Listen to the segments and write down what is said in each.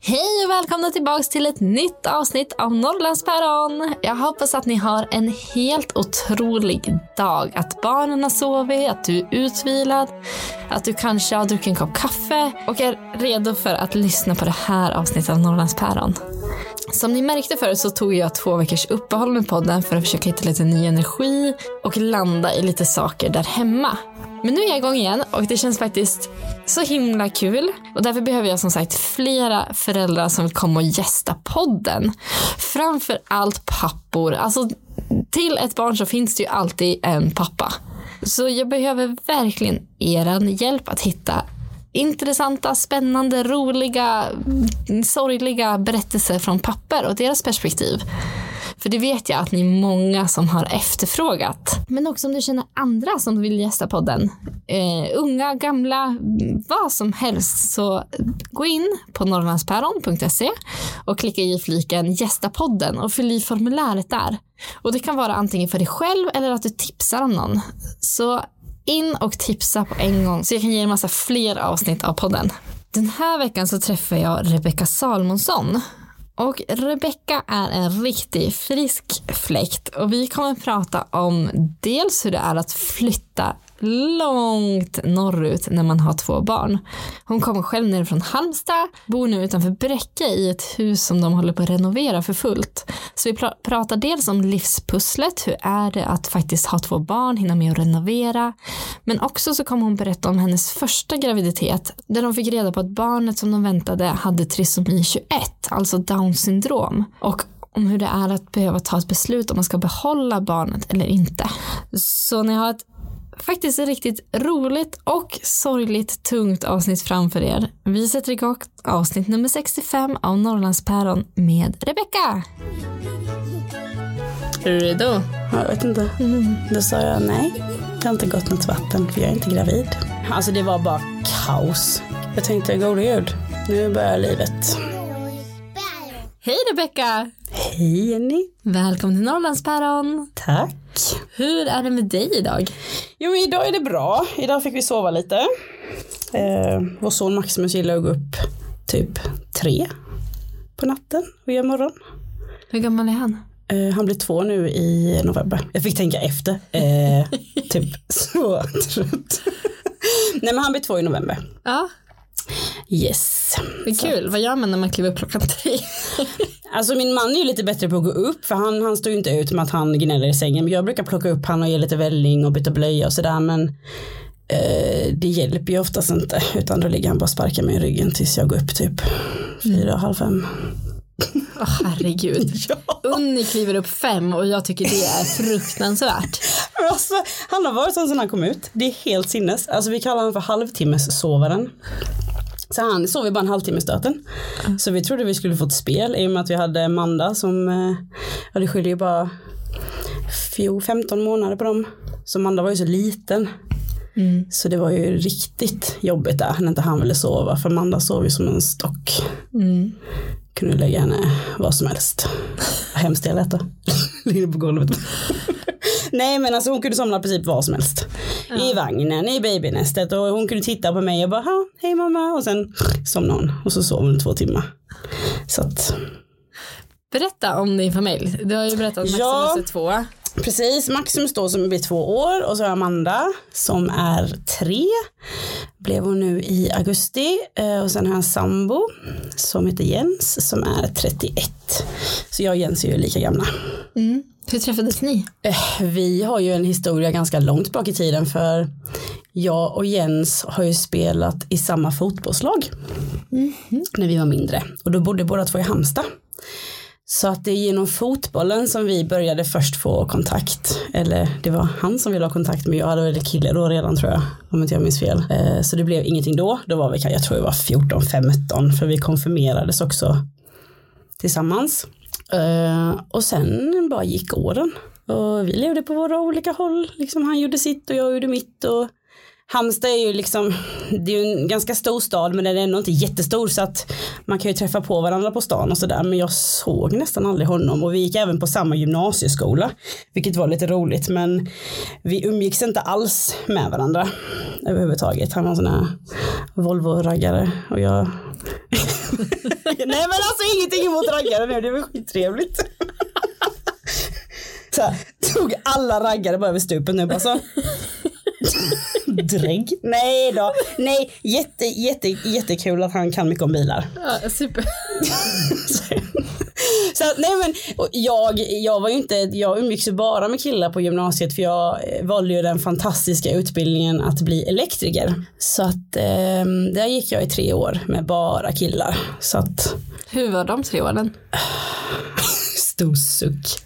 Hej och välkomna tillbaka till ett nytt avsnitt av Norrlandspäron. Jag hoppas att ni har en helt otrolig dag. Att barnen har sovit, att du är utvilad, att du kanske har druckit en kopp kaffe och är redo för att lyssna på det här avsnittet av Norrlandspäron. Som ni märkte förut så tog jag två veckors uppehåll med podden för att försöka hitta lite ny energi och landa i lite saker där hemma. Men nu är jag igång igen och det känns faktiskt så himla kul. Och därför behöver jag som sagt flera föräldrar som vill komma och gästa podden. Framför allt pappor. Alltså till ett barn så finns det ju alltid en pappa. Så jag behöver verkligen er hjälp att hitta intressanta, spännande, roliga, sorgliga berättelser från papper och deras perspektiv. För det vet jag att ni är många som har efterfrågat. Men också om du känner andra som vill gästa podden. Eh, unga, gamla, vad som helst. Så gå in på norrlandspäron.se och klicka i fliken gästa podden och fyll i formuläret där. Och det kan vara antingen för dig själv eller att du tipsar om någon. Så in och tipsa på en gång så jag kan ge en massa fler avsnitt av podden. Den här veckan så träffar jag Rebecka Salmonsson och Rebecka är en riktig frisk fläkt. Och vi kommer prata om dels hur det är att flytta långt norrut när man har två barn. Hon kommer själv ner från Halmstad, bor nu utanför Bräcke i ett hus som de håller på att renovera för fullt. Så vi pratar dels om livspusslet, hur är det att faktiskt ha två barn, hinna med att renovera. Men också så kommer hon berätta om hennes första graviditet där de fick reda på att barnet som de väntade hade trisomi 21, alltså down syndrom. Och om hur det är att behöva ta ett beslut om man ska behålla barnet eller inte. Så när jag har ett faktiskt ett riktigt roligt och sorgligt tungt avsnitt framför er. Vi sätter igång avsnitt nummer 65 av Norrlandspäron med Rebecka. Är du redo? Jag vet inte. Mm. Då sa jag nej. Det har inte gått något vatten för jag är inte gravid. Alltså det var bara kaos. Jag tänkte gode gud, nu börjar livet. Hej Rebecka! Hej Jenny! Välkommen till Norrlandspäron! Tack! Hur är det med dig idag? Jo, idag är det bra. Idag fick vi sova lite. Eh, vår son Maximus gillar att gå upp typ tre på natten och göra morgon. Hur gammal är han? Eh, han blir två nu i november. Jag fick tänka efter. Eh, typ så trött. Nej men han blir två i november. Ja. Yes. Det är kul. Så. Vad gör man när man kliver upp klockan tre? alltså min man är ju lite bättre på att gå upp för han, han står ju inte ut med att han gnäller i sängen. Men jag brukar plocka upp han och ge lite välling och byta blöja och sådär men eh, det hjälper ju oftast inte utan då ligger han bara och sparkar mig i ryggen tills jag går upp typ fyra, halv fem. Oh, herregud. ja. Unni kliver upp fem och jag tycker det är fruktansvärt. alltså, han har varit sån sen han kom ut. Det är helt sinnes. Alltså vi kallar honom för halvtimmessovaren. Så han sov ju bara en halvtimme stöten. Mm. Så vi trodde vi skulle få ett spel i och med att vi hade Manda som, eh, ja det skiljer ju bara 15 månader på dem. Så Manda var ju så liten. Mm. Så det var ju riktigt jobbigt där när inte han ville sova för Manda sov ju som en stock. Mm. Kunde lägga henne vad som helst. Hemskt jag lät Ligger på golvet. Nej men alltså hon kunde somna princip vad som helst. Ja. I vagnen, i babynästet och hon kunde titta på mig och bara hej mamma och sen somnade hon och så sov hon två timmar. Så att Berätta om din familj. Du har ju berättat Maximus Ja. är två. Precis, Maximus då som blir två år och så har Amanda som är tre. Blev hon nu i augusti Eh, och sen har jag en sambo som heter Jens som är 31. Så jag och Jens är ju lika gamla. Mm. Hur träffades ni? Eh, Vi har ju en historia ganska långt bak i tiden för jag och Jens har ju spelat i samma fotbollslag när vi var mindre och då bodde båda två i Halmstad. Så att det är genom fotbollen som vi började först få kontakt. Eller det var han som ville ha kontakt med, jag hade kille då redan tror jag, om inte jag minns fel. Eh, så det blev ingenting då, då var vi, jag tror vi var 14, 15, för vi konfirmerades också tillsammans. Eh, och sen bara gick åren. Och vi levde på våra olika håll. Liksom han gjorde sitt och jag gjorde mitt. Och Halmstad är ju liksom, det är ju en ganska stor stad men den är ändå inte jättestor så att man kan ju träffa på varandra på stan och sådär. Men jag såg nästan aldrig honom och vi gick även på samma gymnasieskola. Vilket var lite roligt men vi umgicks inte alls med varandra överhuvudtaget. Han var en sån här Volvo-raggare och jag Nej men alltså ingenting emot raggare nu, det var skittrevligt. Så här, tog alla raggare bara över stupen nu bara så. Drägg? Nej då, nej jätte, jätte, jättekul att han kan mycket om bilar. Ja, super. Så att, nej men jag, jag var ju inte, jag umgicks ju bara med killar på gymnasiet för jag eh, valde ju den fantastiska utbildningen att bli elektriker. Så att eh, där gick jag i tre år med bara killar. Så att Hur var de tre åren? stor suck.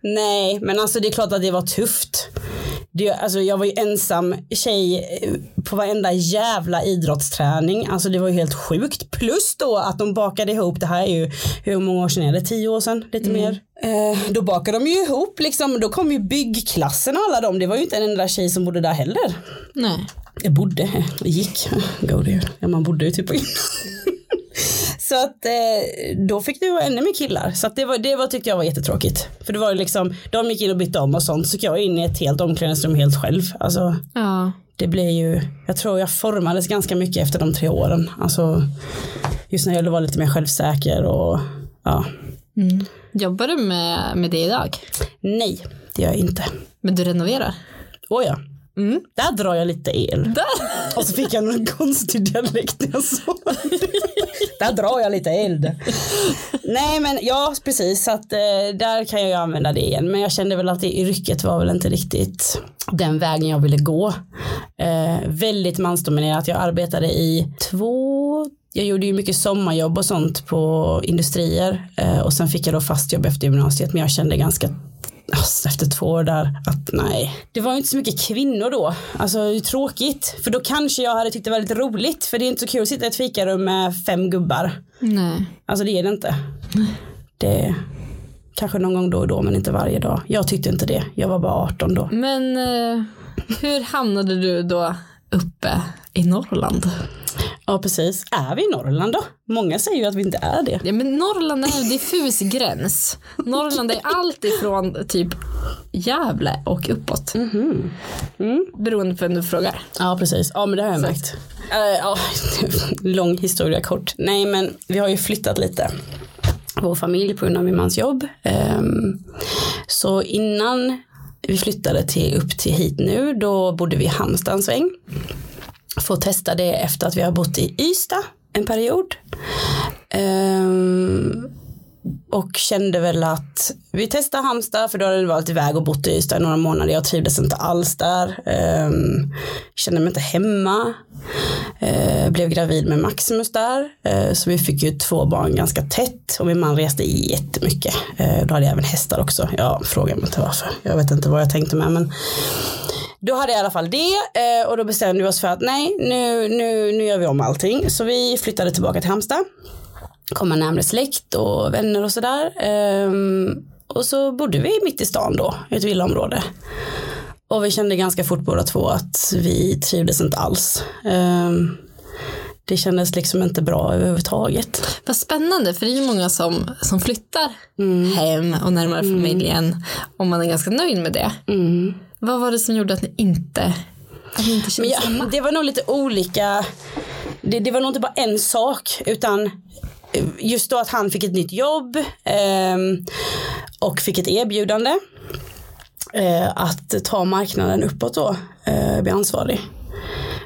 Nej, men alltså det är klart att det var tufft. Det, alltså jag var ju ensam tjej eh, på varenda jävla idrottsträning. Alltså det var ju helt sjukt. Plus då att de bakade ihop, det här är ju, hur många år sedan är det? Tio år sedan? Lite mer. Eh, då bakade de ju ihop liksom, då kom ju byggklassen och alla dem. Det var ju inte en enda tjej som bodde där heller. Nej. Jag bodde, gick, go det. Ja, man bodde ju typ på Så att eh, då fick vara ännu mer killar. Så att det, var, det var, tyckte jag var jättetråkigt. För det var ju liksom, de gick in och bytte om och sånt. Så gick jag in i ett helt omklädningsrum helt själv. Alltså Ja. det blev ju, jag tror jag formades ganska mycket efter de tre åren. Alltså just när jag var lite mer självsäker och ja. Mm. Jobbar du med, med det idag? Nej, det gör jag inte. Men du renoverar? Åh ja. Mm. Där drar jag lite el. Där. Och så fick jag någon konstig dialekt när jag det. Där drar jag lite eld. Nej men ja precis så att eh, där kan jag ju använda det igen. Men jag kände väl att det yrket var väl inte riktigt den vägen jag ville gå. Eh, väldigt mansdominerat. Jag arbetade i två jag gjorde ju mycket sommarjobb och sånt på industrier eh, och sen fick jag då fast jobb efter gymnasiet men jag kände ganska alltså, efter två år där att nej, det var ju inte så mycket kvinnor då. Alltså det är tråkigt, för då kanske jag hade tyckt det var lite roligt, för det är inte så kul att sitta i ett fikarum med fem gubbar. Nej. Alltså det är det inte. Det kanske någon gång då och då, men inte varje dag. Jag tyckte inte det, jag var bara 18 då. Men eh, hur hamnade du då uppe i Norrland? Ja precis, är vi i Norrland då? Många säger ju att vi inte är det. Ja, men Norrland är en diffus gräns. Norrland är allt ifrån typ Gävle och uppåt. Mm. Beroende på vem du frågar. Ja precis, ja men det har jag märkt. Eh, ja, lång historia kort. Nej men vi har ju flyttat lite. Vår familj på grund av min mans jobb. Ehm, så innan vi flyttade till, upp till hit nu då bodde vi i Halmstad en sväng. Få testa det efter att vi har bott i Ystad en period. Um, och kände väl att vi testar Halmstad för då hade vi varit iväg och bott i Ystad i några månader. Jag trivdes inte alls där. Um, kände mig inte hemma. Uh, blev gravid med Maximus där. Uh, så vi fick ju två barn ganska tätt och min man reste jättemycket. Uh, då hade jag även hästar också. Jag frågar mig inte varför. Jag vet inte vad jag tänkte med men då hade jag i alla fall det eh, och då bestämde vi oss för att nej nu, nu, nu gör vi om allting. Så vi flyttade tillbaka till Halmstad komma närmare släkt och vänner och sådär. Ehm, och så bodde vi mitt i stan då, i ett villaområde. Och vi kände ganska fort båda två att vi trivdes inte alls. Ehm, det kändes liksom inte bra överhuvudtaget. Vad spännande, för det är ju många som, som flyttar Mm. hem och närmare familjen om man är ganska nöjd med det. Mm. Vad var det som gjorde att ni inte, att ni inte Men kände ja, hemma? det var nog lite olika. Det, det var nog inte bara en sak utan just då att han fick ett nytt jobb eh, och fick ett erbjudande eh, att ta marknaden uppåt då, eh, bli ansvarig.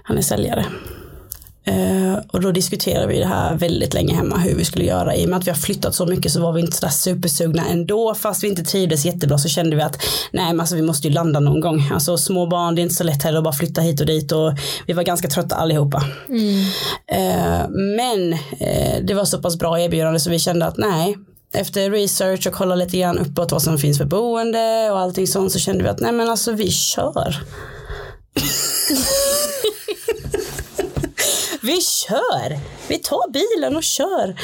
Han är säljare. Uh, och då diskuterade vi det här väldigt länge hemma hur vi skulle göra. I och med att vi har flyttat så mycket så var vi inte sådär supersugna ändå. Fast vi inte trivdes jättebra så kände vi att nej men alltså vi måste ju landa någon gång. Alltså små barn det är inte så lätt heller att bara flytta hit och dit och vi var ganska trötta allihopa. Mm. Uh, men uh, det var så pass bra erbjudande så vi kände att nej efter research och kolla lite grann uppåt vad som finns för boende och allting sånt så kände vi att nej men alltså vi kör. vi kör, vi tar bilen och kör.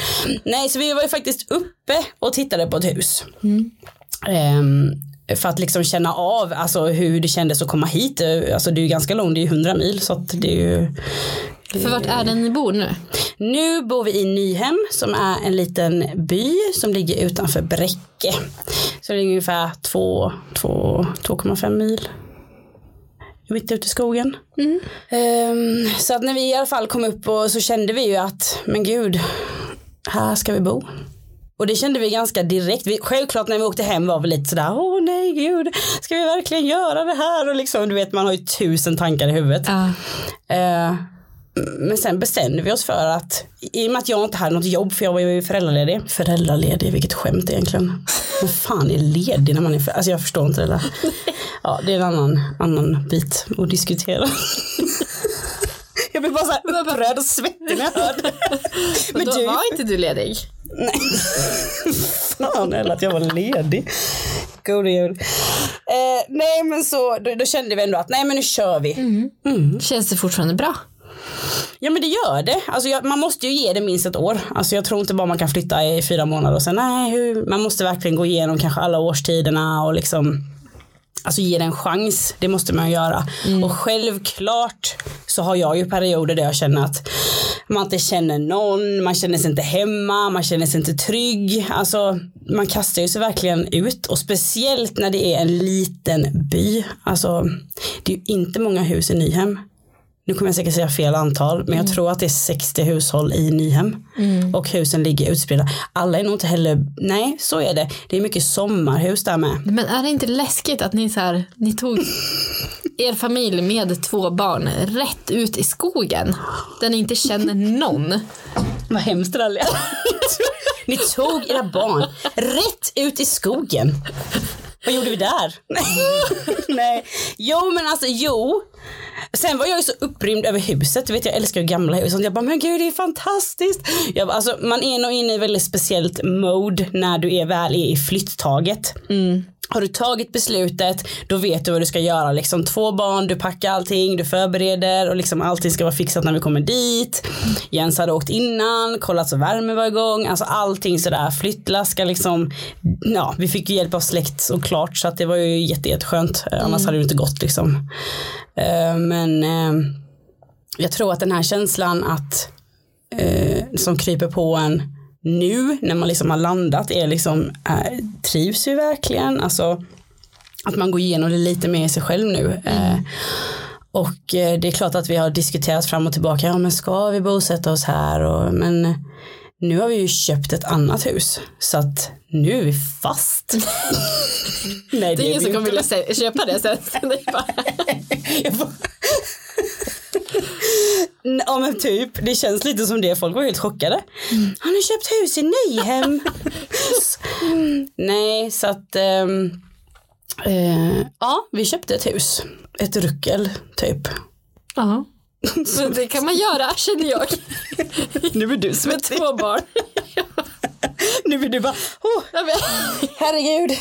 Nej, så vi var ju faktiskt uppe och tittade på ett hus. Mm. Um, för att liksom känna av alltså, hur det kändes att komma hit. Alltså det är ju ganska långt, det är ju 100 mil så att det är ju för vart är det ni bor nu? Nu bor vi i Nyhem som är en liten by som ligger utanför Bräcke. Så det är ungefär 2,5 mil mitt ute i skogen. Mm. Um, så att när vi i alla fall kom upp och så kände vi ju att, men gud, här ska vi bo. Och det kände vi ganska direkt. Vi, självklart när vi åkte hem var vi lite sådär, åh nej gud, ska vi verkligen göra det här? Och liksom, du vet man har ju tusen tankar i huvudet. Uh. Uh, men sen bestämde vi oss för att i och med att jag inte hade något jobb för jag var ju föräldraledig. Föräldraledig, vilket skämt egentligen. Vem fan är ledig när man är föräldraledig? Alltså jag förstår inte det där. Ja, det är en annan, annan bit att diskutera. Jag blir bara så här upprörd och svettig när jag hör det. Men då du... var inte du ledig? Nej. Fan eller att jag var ledig. God jul. Eh, nej men så då, då, kände vi ändå att nej men nu kör vi. Mm. Mm. Känns det fortfarande bra? Ja men det gör det. Alltså, jag, man måste ju ge det minst ett år. Alltså, jag tror inte bara man kan flytta i fyra månader och sen nej, hur, man måste verkligen gå igenom kanske alla årstiderna och liksom Alltså ge det en chans, det måste man göra. Mm. Och självklart så har jag ju perioder där jag känner att man inte känner någon, man känner sig inte hemma, man känner sig inte trygg. Alltså man kastar ju sig verkligen ut och speciellt när det är en liten by. Alltså det är ju inte många hus i Nyhem nu kommer jag säkert säga fel antal, men jag mm. tror att det är 60 hushåll i Nyhem. Mm. Och husen ligger utspridda. Alla är nog inte heller, nej så är det. Det är mycket sommarhus där med. Men är det inte läskigt att ni så här, ni tog er familj med två barn rätt ut i skogen? Där ni inte känner någon. Vad hemskt det där Ni tog era barn rätt ut i skogen. Vad gjorde vi där? Nej. Jo men alltså jo. Sen var jag ju så upprymd över huset. Du vet jag älskar ju gamla hus. Jag bara men gud det är fantastiskt. Jag, alltså, man är nog inne i väldigt speciellt mode när du är väl i flytttaget. Mm. Har du tagit beslutet, då vet du vad du ska göra. Liksom två barn, du packar allting, du förbereder och liksom allting ska vara fixat när vi kommer dit. Jens hade åkt innan, kollat så värmen var igång, alltså allting sådär. Flyttlass ska liksom, ja vi fick ju hjälp av släkt såklart så att det var ju jätte, jätteskönt. Mm. Annars hade det inte gått liksom. Eh, men eh, jag tror att den här känslan att som kryper på en nu när man liksom har landat är liksom, äh, trivs vi verkligen? Alltså att man går igenom det lite mer i sig själv nu. Mm. Eh, och eh, det är klart att vi har diskuterat fram och tillbaka, ja men ska vi bosätta oss här? Och, men nu har vi ju köpt ett annat hus så att nu är vi fast. Nej, det, det är ingen som kommer vilja köpa det sen. Ja men typ, det känns lite som det. Folk var helt chockade. Mm. Har ni köpt hus i Nyhem? mm. Nej, så att um, uh, ja, vi köpte ett hus. Ett ruckel typ. Ja. det kan man göra känner jag. nu är du svettig. Med två barn. nu är du bara, oh, herregud.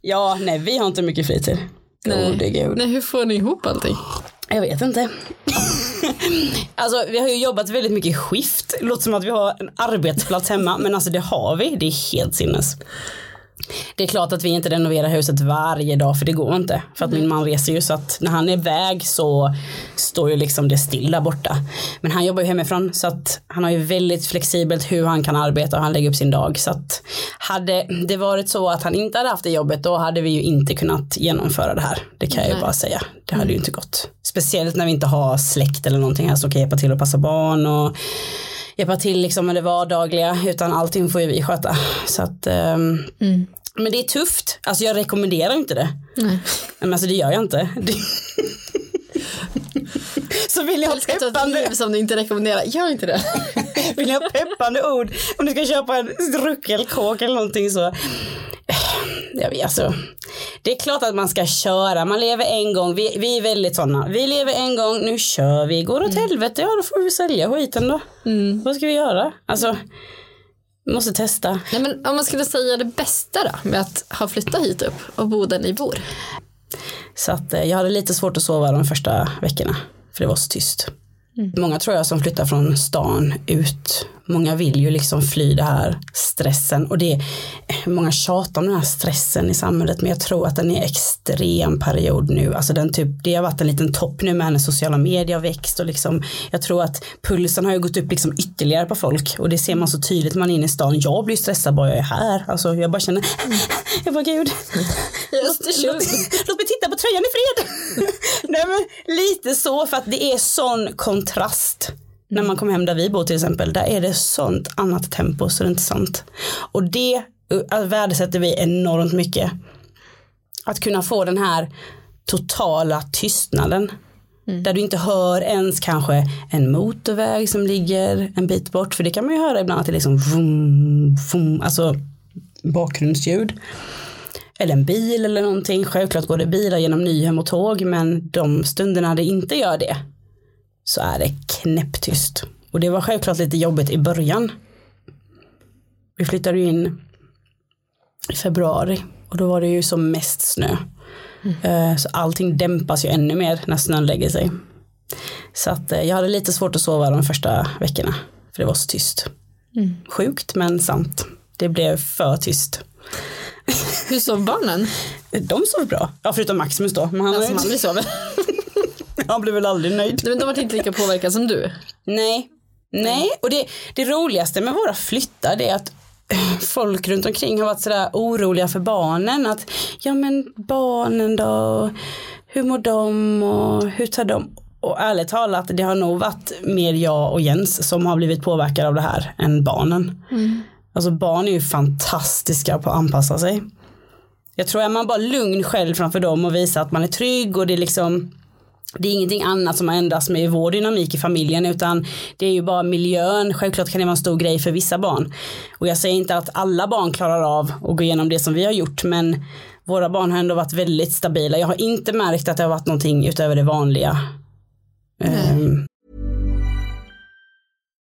Ja, nej vi har inte mycket fritid. Nej. nej, hur får ni ihop allting? Jag vet inte. alltså vi har ju jobbat väldigt mycket skift. Låter som att vi har en arbetsplats hemma men alltså det har vi. Det är helt sinnes. Det är klart att vi inte renoverar huset varje dag för det går inte. För att mm. min man reser ju så att när han är iväg så står ju liksom det still där borta. Men han jobbar ju hemifrån så att han har ju väldigt flexibelt hur han kan arbeta och han lägger upp sin dag. Så att hade det varit så att han inte hade haft det jobbet då hade vi ju inte kunnat genomföra det här. Det kan jag ju bara säga. Det hade mm. ju inte gått. Speciellt när vi inte har släkt eller någonting här som kan hjälpa till att passa barn och hjälpa till liksom med det vardagliga utan allting får ju vi sköta. Så att, ehm, Men det är tufft, alltså jag rekommenderar inte det. Nej. Men alltså det gör jag inte. Så vill jag ha ett peppande, liv som du inte rekommenderar. Gör inte det. vill jag ha peppande ord om du ska köpa en ruckelkåk eller någonting så. Jag vet, alltså, det är klart att man ska köra, man lever en gång, vi, vi är väldigt sådana, vi lever en gång, nu kör vi, går det åt helvete, ja då får vi sälja skiten då. Vad ska vi göra? Alltså, vi måste testa. Nej, men om man skulle säga det bästa då med att ha flyttat hit upp och bo där ni bor. Så att eh, jag hade lite svårt att sova de första veckorna. För det var så tyst. Många tror jag som flyttar från stan ut. Många vill ju liksom fly det här stressen. Och det är, många tjatar om den här stressen i samhället. Men jag tror att den är extrem period nu. Alltså den typ, det har varit en liten topp nu med när sociala medier har växt. Och liksom, jag tror att pulsen har ju gått upp liksom ytterligare på folk. Och det ser man så tydligt när man är inne i stan. Jag blir stressad bara jag är här. Alltså jag bara känner, jag bara gud. Låt, låt mig titta på tröjan i fred. Men lite så för att det är sån kontrast. När man kommer hem där vi bor till exempel, där är det sånt annat tempo så det är inte sant. Och det uh, värdesätter vi enormt mycket. Att kunna få den här totala tystnaden. Där du inte hör ens kanske en motorväg som ligger en bit bort. För det kan man ju höra ibland att det är liksom vum, vum, alltså bakgrundsljud eller en bil eller någonting. Självklart går det bilar genom Nyhem och tåg men de stunderna det inte gör det så är det knäpptyst. Och det var självklart lite jobbigt i början. Vi flyttade ju in i februari och då var det ju som mest snö. Eh, Så allting dämpas ju ännu mer när snön lägger sig. Så att eh, jag hade lite svårt att sova de första veckorna för det var så tyst. Sjukt men sant. Det blev för tyst. Hur sov barnen? De sov bra. Ja, förutom Maximus då. Men han, Alltså man aldrig sover. han blev väl aldrig nöjd. Men de var inte lika påverkade som du. Nej. Nej, och det, det roligaste med våra flyttar det är att folk runt omkring har varit sådär oroliga för barnen. Att ja men barnen då, hur mår de och hur tar de? Och ärligt talat, det har nog varit mer jag och Jens som har blivit påverkade av det här än barnen. Alltså barn är ju fantastiska på att anpassa sig. Jag tror är man bara lugn själv framför dem och visar att man är trygg och det är liksom det är ingenting annat som har ändrats med vår dynamik i familjen utan det är ju bara miljön. Självklart kan det vara en stor grej för vissa barn. Och jag säger inte att alla barn klarar av att gå igenom det som vi har gjort men våra barn har ändå varit väldigt stabila. Jag har inte märkt att det har varit någonting utöver det vanliga. Ehm,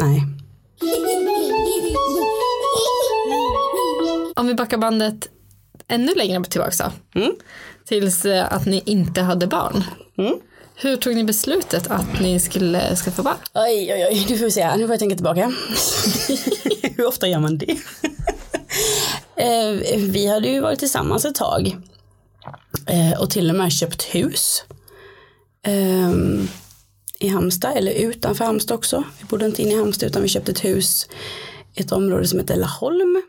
Nej. Om vi backar bandet ännu längre tillbaka då. Mm. Tills eh, att ni inte hade barn. Mm. Hur tog ni beslutet att ni skulle skaffa barn? Oj, oj, oj, nu får vi se. Nu får jag tänka tillbaka. Hur ofta gör man det? Eh, vi hade ju varit tillsammans ett tag. Eh, och till och med köpt hus. Ehm, i Halmstad, eller utanför Halmstad också. Vi bodde inte inne i Halmstad utan vi köpte ett hus i ett område som heter Laholm.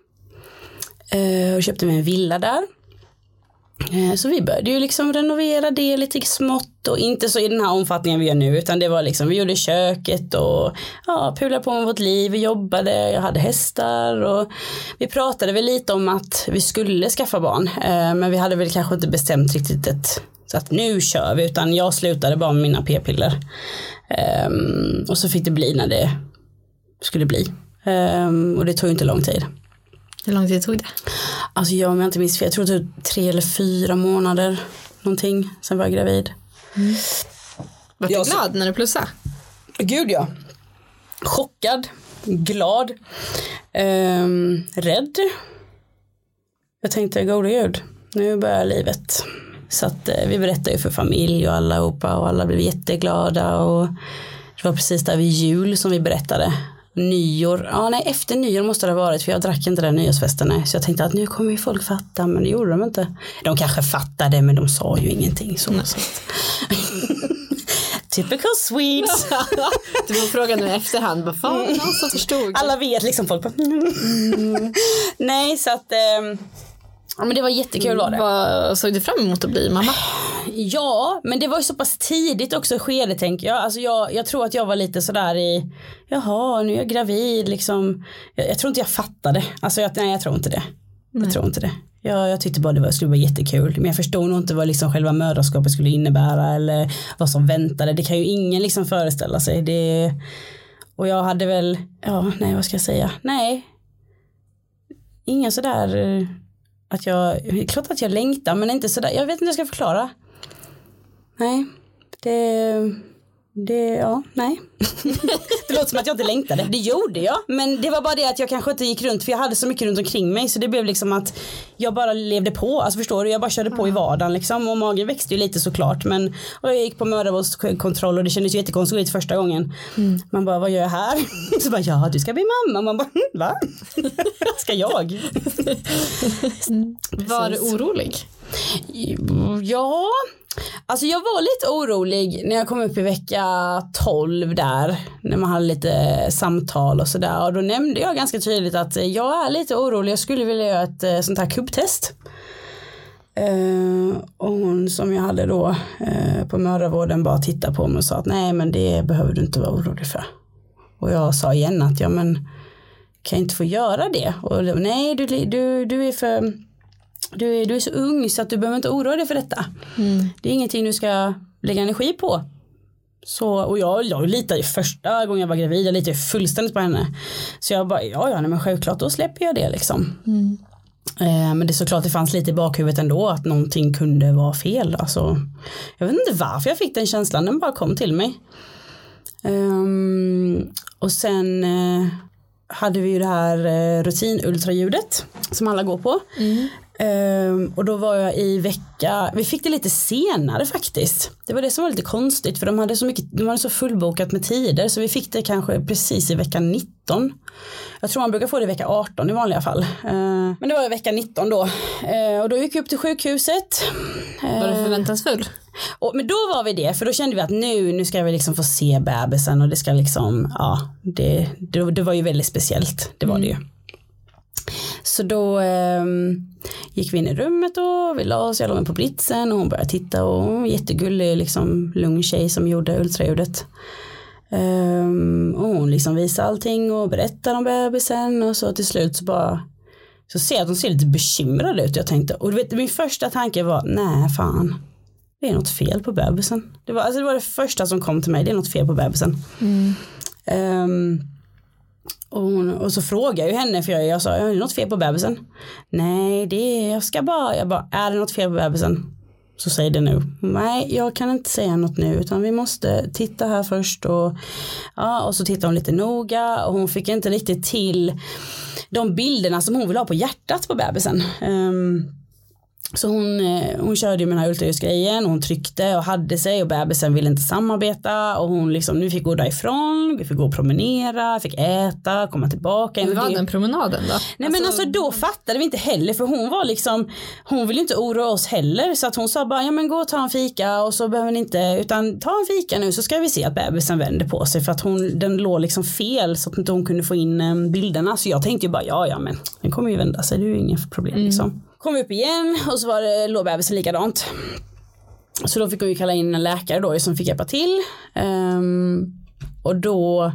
Eh, och köpte en villa där. Eh, Så vi började ju liksom renovera det lite smått och inte så i den här omfattningen vi gör nu utan det var liksom vi gjorde köket och ja, pulade på med vårt liv, vi jobbade, jag hade hästar och vi pratade väl lite om att vi skulle skaffa barn eh, men vi hade väl kanske inte bestämt riktigt ett att nu kör vi utan jag slutade bara med mina p-piller Ehm, och så fick det bli när det skulle bli Ehm, och det tog inte lång tid. Hur lång tid tog det? Alltså jag om jag inte minns fel, jag tror tog tre eller fyra månader någonting, sen var jag gravid. Var du Jag- glad när du plussade? Gud ja. Chockad, glad, ehm, rädd. Jag tänkte, gode gud, nu börjar livet. Så att eh, vi berättade ju för familj och allihopa och alla blev jätteglada och det var precis där vid jul som vi berättade. Nyår, ja nej efter nyår måste det ha varit för jag drack inte den nyårsfesten nej. Så jag tänkte att nu kommer ju folk fatta men det gjorde de inte. De kanske fattade men de sa ju ingenting så. att- Typical Swedes. Du får fråga nu i efterhand, vad fan, någon som förstod? Alla vet liksom folk bara, mm. Nej så att ehm, Ja men det var jättekul var det. Vad såg du fram emot att bli mamma? Ja men det var ju så pass tidigt också i skedet tänker jag. Alltså jag, jag tror att jag var lite sådär i Jaha nu är jag gravid liksom. Jag, jag tror inte jag fattade. Alltså jag, nej jag tror inte det. Jag tror inte det. Jag, jag tyckte bara det var, skulle vara jättekul. Men jag förstod nog inte vad liksom själva mödraskapet skulle innebära. Eller vad som väntade. Det kan ju ingen liksom föreställa sig. Det, och jag hade väl, ja nej vad ska jag säga. Nej. Ingen sådär eh, att jag, klart att jag längtar men inte sådär, jag vet inte hur jag ska förklara. Nej, det, det, ja, nej. det låter som att jag inte längtade, det gjorde jag. Men det var bara det att jag kanske inte gick runt för jag hade så mycket runt omkring mig så det blev liksom att jag bara levde på, alltså förstår du, jag bara körde på i vardagen liksom och magen växte ju lite såklart men och jag gick på mödravårdskontroll och det kändes ju jättekonstigt första gången. Man bara, vad gör jag här? Så bara, ja du ska bli mamma. Man bara, "Hm, va? ska jag? Var du orolig? Ja, alltså jag var lite orolig när jag kom upp i vecka 12 där. När man hade lite samtal och sådär. Och då nämnde jag ganska tydligt att eh, jag är lite orolig. Jag skulle vilja göra ett eh, sånt här kubbtest. Uh, och hon som jag hade då uh, på mödravården bara tittade på mig och sa att nej men det behöver du inte vara orolig för. Och jag sa igen att ja men kan jag inte få göra det? Och då, nej du, du, du är för du är, du är så ung så att du behöver inte oroa dig för detta. Det är ingenting du ska lägga energi på. Så, och jag, jag litade första gången jag var gravid, jag litade fullständigt på henne. Så jag bara, ja ja nej, men självklart då släpper jag det liksom. Eh, men det är såklart det fanns lite i bakhuvudet ändå att någonting kunde vara fel. Alltså, jag vet inte varför jag fick den känslan, den bara kom till mig. Ehm, och sen eh, hade vi ju det här eh, rutinultraljudet som alla går på. Ehm, och då var jag i vecka, vi fick det lite senare faktiskt. Det var det som var lite konstigt för de hade så mycket, de hade så fullbokat med tider så vi fick det kanske precis i vecka 19. Jag tror man brukar få det i vecka 18 i vanliga fall. Ehm, men det var i vecka 19 då. Ehm, och då gick vi upp till sjukhuset. Var du förväntansfull? Och, men då var vi det, för då kände vi att nu, nu ska vi liksom få se bebisen och det ska liksom, ja, det, det, det var ju väldigt speciellt, det var det ju. Så då ehm, gick vi in i rummet och vi la oss, jag låg med på britsen och hon började titta och hon var jättegullig, liksom lugn tjej som gjorde ultraljudet. Ehm, och hon liksom visade allting och berättade om bebisen och så till slut så bara så ser jag att hon ser lite bekymrad ut. Jag tänkte, och du vet, min första tanke var, nej fan, det är något fel på bebisen. Det var, alltså det var det första som kom till mig, det är något fel på bebisen. Ehm, och, hon, och så frågade jag ju henne, för jag, jag sa, är det något fel på bebisen? Nej, det är, jag ska bara, jag bara, är det något fel på bebisen? Så säg det nu. Nej, jag kan inte säga något nu, utan vi måste titta här först och, ja, och så tittade hon lite noga och hon fick inte riktigt till de bilderna som hon vill ha på hjärtat på bebisen. Um, så hon, eh, hon körde ju med den här ultraljudsgrejen hon tryckte och hade sig och bebisen ville inte samarbeta och hon liksom nu fick gå därifrån, vi fick gå och promenera, fick äta, komma tillbaka. Hur var den promenaden då? Nej men alltså då fattade vi inte heller för hon var liksom Hon ville inte oroa oss heller så att hon sa bara ja men gå och ta en fika och så behöver ni inte utan ta en fika nu så ska vi se att bebisen vänder på sig för att hon den låg liksom fel så att inte hon kunde få in eh, bilderna så jag tänkte ju bara ja ja men den kommer ju vända sig det är ju inget problem liksom. Kom vi upp igen och så var det låg bebisen likadant. Så då fick hon ju kalla in en läkare då som fick hjälpa till. Um, och då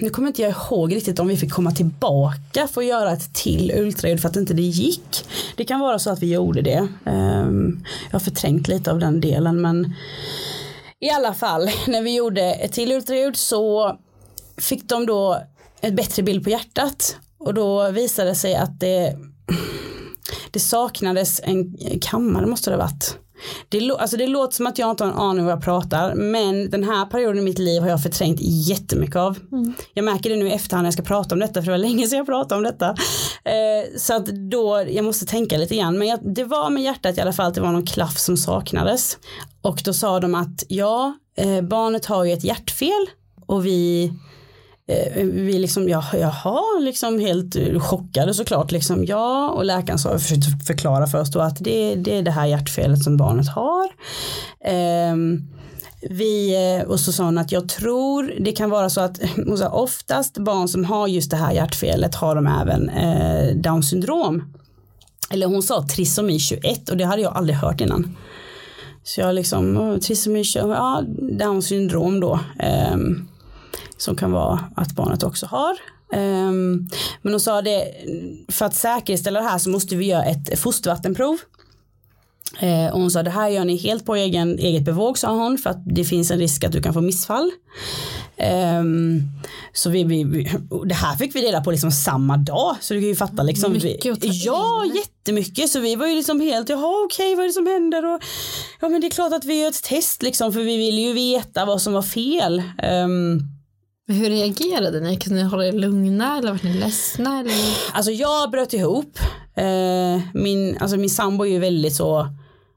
nu kommer inte jag ihåg riktigt om vi fick komma tillbaka för att göra ett till ultraljud för att inte det gick. Det kan vara så att vi gjorde det. Ehm, jag har förträngt lite av den delen men i alla fall när vi gjorde ett till ultraljud så fick de då ett bättre bild på hjärtat och då visade det sig att det, det saknades en kammare måste det ha varit. Det, alltså det låter som att jag inte har en aning om vad jag pratar men den här perioden i mitt liv har jag förträngt jättemycket av. Jag märker det nu i efterhand när jag ska prata om detta för det var länge sedan jag pratade om detta. Eh, så att då, jag måste tänka lite grann men jag, det var med hjärtat i alla fall att det var någon klaff som saknades. Och då sa de att ja, eh, barnet har ju ett hjärtfel och vi Eh, vi liksom, ja, jaha, liksom helt eh, chockade såklart. Liksom, ja, och läkaren sa, försökte förklara för oss då att det, det är det här hjärtfelet som barnet har. Um, vi, eh, och så sa hon att jag tror det kan vara så att hon sa, oftast barn som har just det här hjärtfelet har de även eh, down syndrom. Eller hon sa trisomi 21 och det hade jag aldrig hört innan. Så jag liksom, trisomi 21, ja, down syndrom då. ehm, som kan vara att barnet också har. Ehm, men hon sa det, för att säkerställa det här så måste vi göra ett fostervattenprov. Eh, och hon sa det här gör ni helt på egen, eget bevåg sa hon för att det finns en risk att du kan få missfall. Ehm, så vi, vi, vi, det här fick vi reda på liksom samma dag så du kan ju fatta liksom. Mycket vi, ja in. jättemycket så vi var ju liksom helt jaha okej vad är det som händer och ja men det är klart att vi gör ett test liksom för vi ville ju veta vad som var fel. Ehm, Men Hur reagerade ni? Kunde ni hålla er lugna eller var ni ledsna? Eller? Alltså jag bröt ihop. Eh, min, alltså min sambo är ju väldigt så,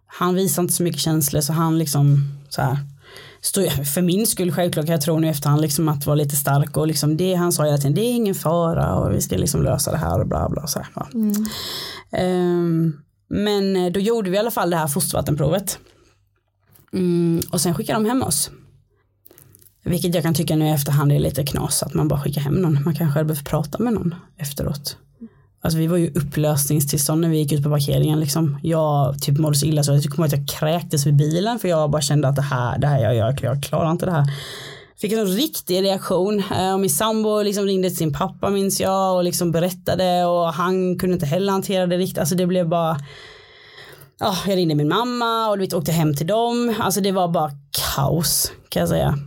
han visar inte så mycket känslor så han liksom så här, för min skull självklart jag tro nu efterhand liksom att vara lite stark och liksom det han sa hela tiden, det är ingen fara och vi ska liksom lösa det här och bla bla så här, ja. Ehm, men eh, då gjorde vi i alla fall det här fostervattenprovet. Mm, och sen skickade de hem oss. Vilket jag kan tycka nu i efterhand är lite knas att man bara skickar hem någon. Man kanske behöver prata med någon efteråt. Alltså vi var ju upplösningstillstånd när vi gick ut på parkeringen liksom. Jag typ mådde så illa så jag kommer att jag kräktes vid bilen för jag bara kände att det här, det här jag, jag, jag klarar inte det här. Fick en riktig reaktion och min sambo liksom ringde till sin pappa minns jag och liksom berättade och han kunde inte heller hantera det riktigt. Alltså det blev bara jag ringde min mamma och du vet, åkte hem till dem. Alltså det var bara kaos kan jag säga.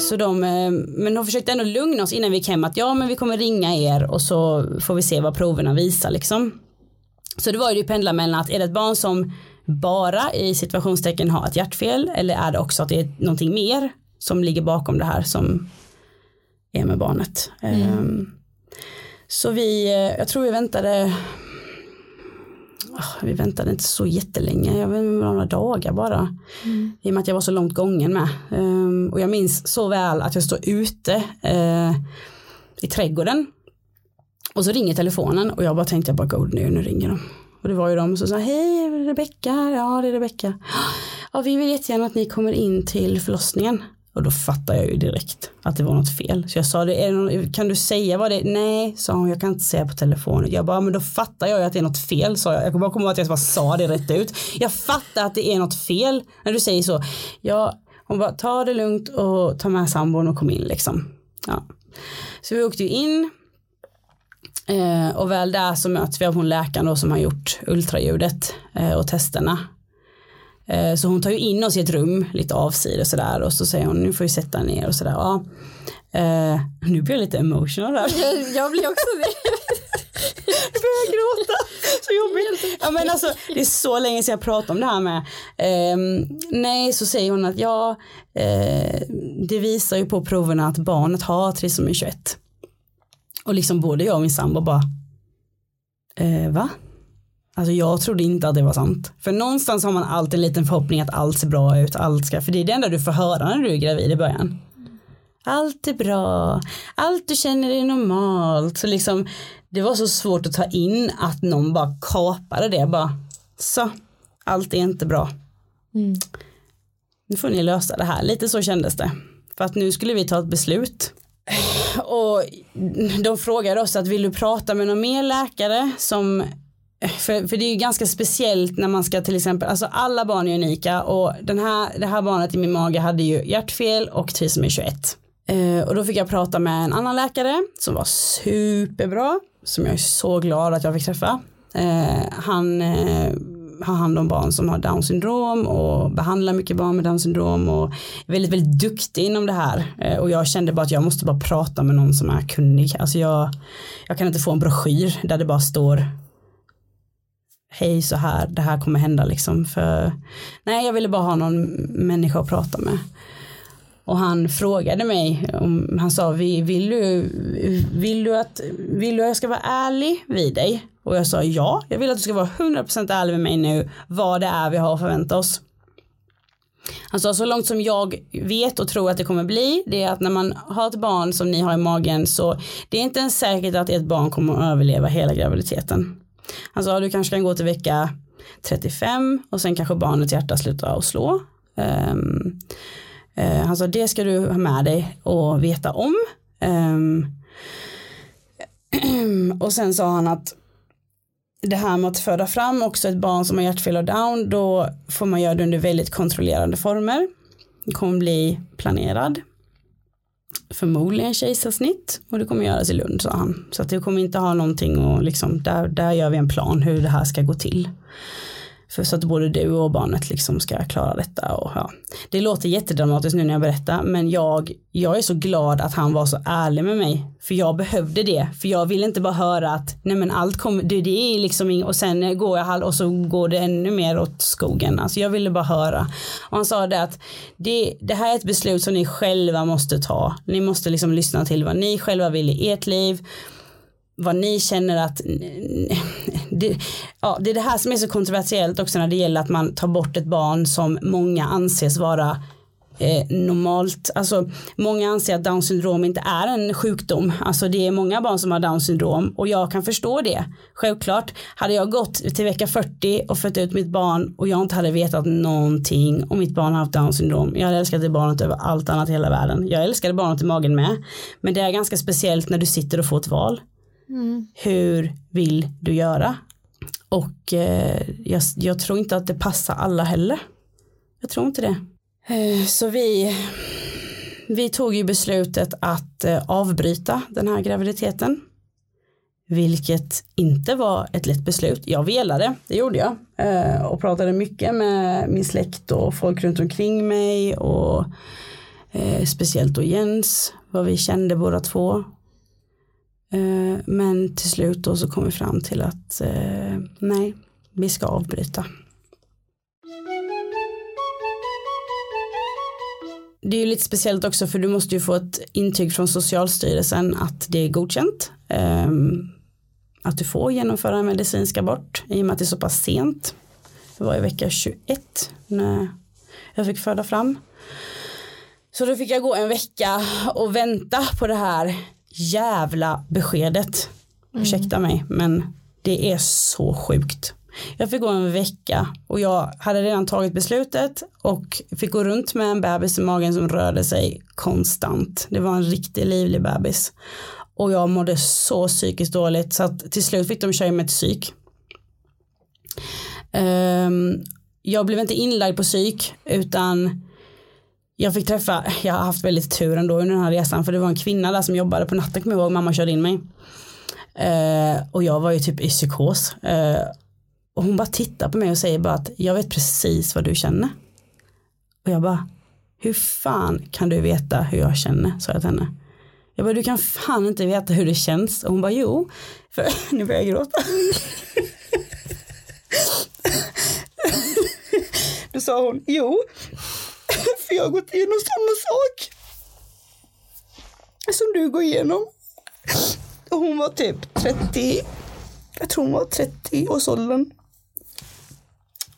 Så de, eh, men de försökte ändå lugna oss innan vi gick hem att ja men vi kommer ringa er och så får vi se vad proverna visar liksom. Så det var ju pendla mellan att är det ett barn som bara i situationstecken har ett hjärtfel eller är det också att det är någonting mer som ligger bakom det här som är med barnet. Ehm, Så vi, eh, jag tror vi väntade Ah, vi väntade inte så jättelänge, jag vet några dagar bara. I och med att jag var så långt gången med. Ehm, och jag minns så väl att jag står ute eh, i trädgården. Och så ringer telefonen och jag bara tänkte jag bara god nu, nu ringer de. Och det var ju de som sa hej Rebecka? Ja det är Rebecka. Ja vi vill jättegärna att ni kommer in till förlossningen. Och då fattar jag ju direkt att det var något fel. Så jag sa, det är det någon, kan du säga vad det är? Nej, sa hon, jag kan inte säga på telefon. Jag bara, men då fattar jag ju att det är något fel, sa jag. Jag kommer bara komma ihåg att jag bara sa det rätt ut. Jag fattar att det är något fel när du säger så. Ja, hon bara, ta det lugnt och ta med sambon och kom in liksom. Ja. Så vi åkte ju in. Eh, och väl där så möts vi av hon läkaren då som har gjort ultraljudet eh, och testerna. Eh, Så hon tar ju in oss i ett rum lite avsides sådär och så säger hon nu får vi sätta ner och sådär. Ja. Eh, nu blir jag lite emotional här. Jag, jag blir också det. Nu börjar jag gråta. Så jobbigt. Ja, men alltså, det är så länge sedan jag pratade om det här med. ehm, nej, så säger hon att ja, eh, det visar ju på proverna att barnet har trisomi 21. Och liksom både jag och min sambo bara, va? Alltså jag trodde inte att det var sant. För någonstans har man alltid en liten förhoppning att allt ser bra ut, allt ska, för det är det enda du får höra när du är gravid i början. Allt är bra, allt du känner är normalt. Så liksom, det var så svårt att ta in att någon bara kapade det bara. Så, allt är inte bra. Nu får ni lösa det här, lite så kändes det. För att nu skulle vi ta ett beslut. Och de frågade oss att vill du prata med någon mer läkare som för, för det är ju ganska speciellt när man ska till exempel, alltså alla barn är unika och den här, det här barnet i min mage hade ju hjärtfel och trisomi 21. Eh, och då fick jag prata med en annan läkare som var superbra, som jag är så glad att jag fick träffa. Eh, han eh, har hand om barn som har down syndrom och behandlar mycket barn med down syndrom och är väldigt, väldigt duktig inom det här. Eh, och jag kände bara att jag måste bara prata med någon som är kunnig. Alltså jag, jag kan inte få en broschyr där det bara står hej så här, det här kommer hända liksom. För, nej, jag ville bara ha någon människa att prata med. Och han frågade mig, om, han sa, vill du, vill, du att, vill du att jag ska vara ärlig vid dig? Och jag sa ja, jag vill att du ska vara 100% ärlig med mig nu, vad det är vi har att förvänta oss. Han sa så långt som jag vet och tror att det kommer bli det är att när man har ett barn som ni har i magen så det är inte ens säkert att ert barn kommer att överleva hela graviditeten. Han sa du kanske kan gå till vecka 35 och sen kanske barnets hjärta slutar att slå. Um, uh, han sa det ska du ha med dig och veta om. Um, och sen sa han att det här med att föda fram också ett barn som har hjärtfel och down då får man göra det under väldigt kontrollerade former. Det kommer bli planerad. Förmodligen kejsarsnitt och det kommer göras i Lund sa han. Så att det kommer inte ha någonting och liksom där, där gör vi en plan hur det här ska gå till. För så att både du och barnet liksom ska klara detta. Och, ja. Det låter jättedramatiskt nu när jag berättar men jag, jag är så glad att han var så ärlig med mig. För jag behövde det. För jag vill inte bara höra att nej men allt kommer, det, det är liksom inget och sen går jag halv, och så går det ännu mer åt skogen. Alltså jag ville bara höra. Och han sa det att det, det här är ett beslut som ni själva måste ta. Ni måste liksom lyssna till vad ni själva vill i ert liv vad ni känner att det, ja, det är det här som är så kontroversiellt också när det gäller att man tar bort ett barn som många anses vara eh, normalt, alltså många anser att down syndrom inte är en sjukdom, alltså det är många barn som har down syndrom och jag kan förstå det. Självklart, hade jag gått till vecka 40 och fött ut mitt barn och jag inte hade vetat någonting om mitt barn har haft down syndrom, jag hade älskat det barnet över allt annat i hela världen. Jag älskade barnet i magen med, men det är ganska speciellt när du sitter och får ett val. Mm. Hur vill du göra? Och eh, jag, jag, tror inte att det passar alla heller. Jag tror inte det. Eh, så vi, vi tog ju beslutet att eh, avbryta den här graviditeten. Vilket inte var ett lätt beslut. Jag velade, det gjorde jag. Eh, och pratade mycket med min släkt och folk runt omkring mig. Och eh, speciellt då Jens, vad vi kände båda två. Eh, men till slut då så kom vi fram till att eh, nej, vi ska avbryta. Det är ju lite speciellt också för du måste ju få ett intyg från Socialstyrelsen att det är godkänt. Ehm, att du får genomföra en medicinsk abort i och med att det är så pass sent. Det var i vecka 21 när jag fick föda fram. Så då fick jag gå en vecka och vänta på det här jävla beskedet. Mm. Ursäkta mig men det är så sjukt. Jag fick gå en vecka och jag hade redan tagit beslutet och fick gå runt med en bebis i magen som rörde sig konstant. Det var en riktigt livlig bebis. Och jag mådde så psykiskt dåligt så att till slut fick de köra med ett psyk. Um, jag blev inte inlagd på psyk utan jag fick träffa, jag har haft väldigt tur ändå under den här resan för det var en kvinna där som jobbade på natten kommer jag ihåg, mamma körde in mig. Eh, och jag var ju typ i psykos. Eh, och hon bara tittar på mig och säger bara att jag vet precis vad du känner. Och jag bara, hur fan kan du veta hur jag känner? sa jag till henne. Jag bara, du kan fan inte veta hur det känns. Och hon bara, jo, för nu börjar jag gråta. Då sa hon, jo, för jag gått igenom samma sak som du går igenom. Och hon var typ 30, jag tror hon var 30 års åldern.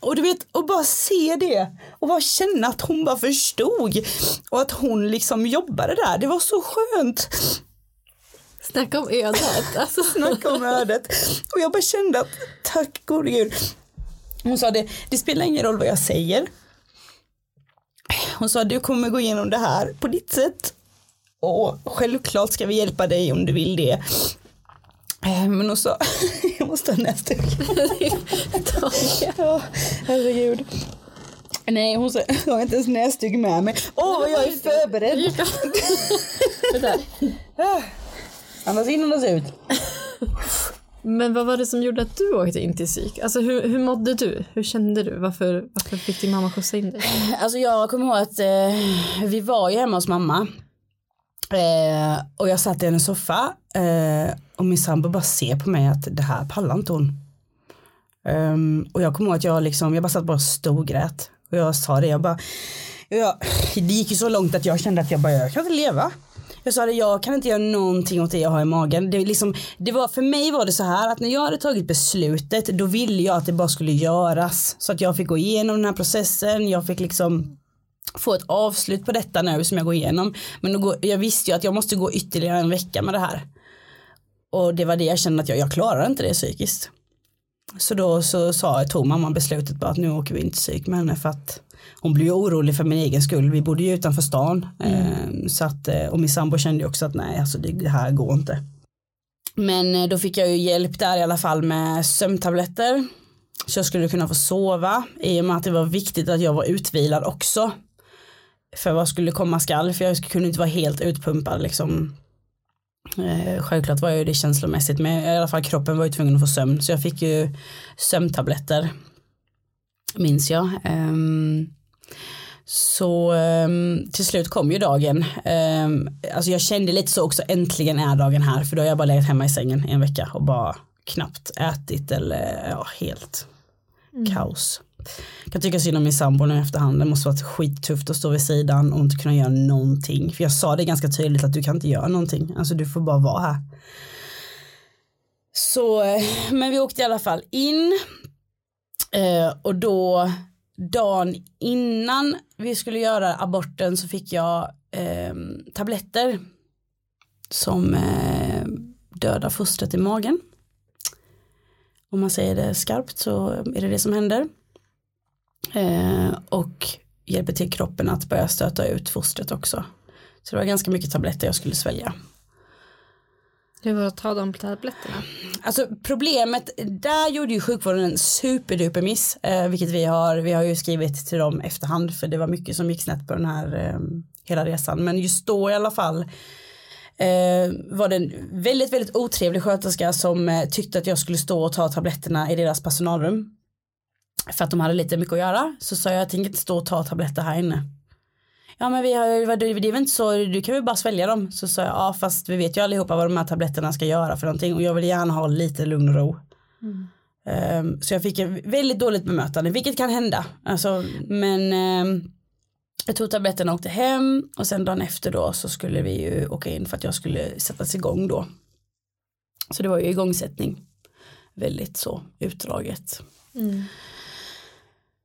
Och du vet, och bara se det och bara känna att hon bara förstod och att hon liksom jobbade där. Det var så skönt. Snacka om ödet. Alltså. Snacka om ödet. Och jag bara kände att tack gode gud. Hon sa det, det spelar ingen roll vad jag säger. Hon sa du kommer gå igenom det här på ditt sätt. Och självklart ska vi hjälpa dig om du vill det. Eh, Men hon sa, jag måste ha näsduk. ja, herregud. Nej hon sa, jag har inte ens näsduk med mig. Åh vad jag är förberedd. Där. Andas in andas ut. Men vad var det som gjorde att du åkte in till psyk? Alltså hur, hur mådde du? Hur kände du? Varför, varför fick din mamma skjutsa in dig? Alltså jag kommer ihåg att eh, vi var ju hemma hos mamma. Eh, och jag satt i en soffa eh, och min sambo bara ser på mig att det här pallar inte hon. Um, och jag kommer ihåg att jag liksom, jag bara satt bara och storgrät. Och jag sa det, jag bara, jag, det gick ju så långt att jag kände att jag bara, jag kan inte leva. Jag sa det, jag kan inte göra någonting åt det jag har i magen. Det, liksom, det var, för mig var det så här att när jag hade tagit beslutet då ville jag att det bara skulle göras. Så att jag fick gå igenom den här processen, jag fick liksom få ett avslut på detta nu som jag går igenom. Men då går, jag visste ju att jag måste gå ytterligare en vecka med det här. Och det var det jag kände att jag, jag klarar inte det psykiskt. Så då så sa, tog mamma beslutet bara att nu åker vi inte psyk med henne för att hon blev ju orolig för min egen skull. Vi bodde ju utanför stan. Eh, så att, eh, och min sambo kände ju också att nej, alltså det, det här går inte. Men eh, då fick jag ju hjälp där i alla fall med sömntabletter. Så jag skulle kunna få sova i och med att det var viktigt att jag var utvilad också. För vad skulle komma skall, för jag kunde inte vara helt utpumpad liksom. Eh, självklart var jag ju det känslomässigt men i alla fall kroppen var ju tvungen att få sömn så jag fick ju sömntabletter. Minns jag. Ehm, så ehm, till slut kom ju dagen. Ehm, alltså jag kände lite så också äntligen är dagen här för då har jag bara legat hemma i sängen i en vecka och bara knappt ätit eller ja helt kaos. Kan tycka synd om min sambo nu i efterhand. Det måste varit skittufft att stå vid sidan och inte kunna göra någonting. För jag sa det ganska tydligt att du kan inte göra någonting. Alltså du får bara vara här. Så, eh, men vi åkte i alla fall in. Eh, och då dagen innan vi skulle göra aborten så fick jag eh, tabletter som eh, dödar fostret i magen. Om man säger det skarpt så är det det som händer. Eh, och hjälper till kroppen att börja stöta ut fostret också. Så det var ganska mycket tabletter jag skulle svälja. Hur var det att ta de tabletterna? Alltså problemet, där gjorde ju sjukvården en superduper miss, eh, vilket vi har, vi har ju skrivit till dem efterhand för det var mycket som gick snett på den här eh, hela resan. Men just då i alla fall eh, var det en väldigt, väldigt otrevlig sköterska som eh, tyckte att jag skulle stå och ta tabletterna i deras personalrum. För att de hade lite mycket att göra. Så sa jag, jag tänker inte stå och ta tabletter här inne. Ja men vi har, det är väl inte så, du kan väl bara svälja dem. Så sa jag, ja fast vi vet ju allihopa vad de här tabletterna ska göra för någonting. Och jag vill gärna ha lite lugn och ro. Ehm, så jag fick ett väldigt dåligt bemötande, vilket kan hända. Alltså, men ehm, jag tog tabletterna och åkte hem. Och sen dagen efter då så skulle vi ju åka in för att jag skulle sättas igång då. Så det var ju igångsättning. Väldigt så utdraget.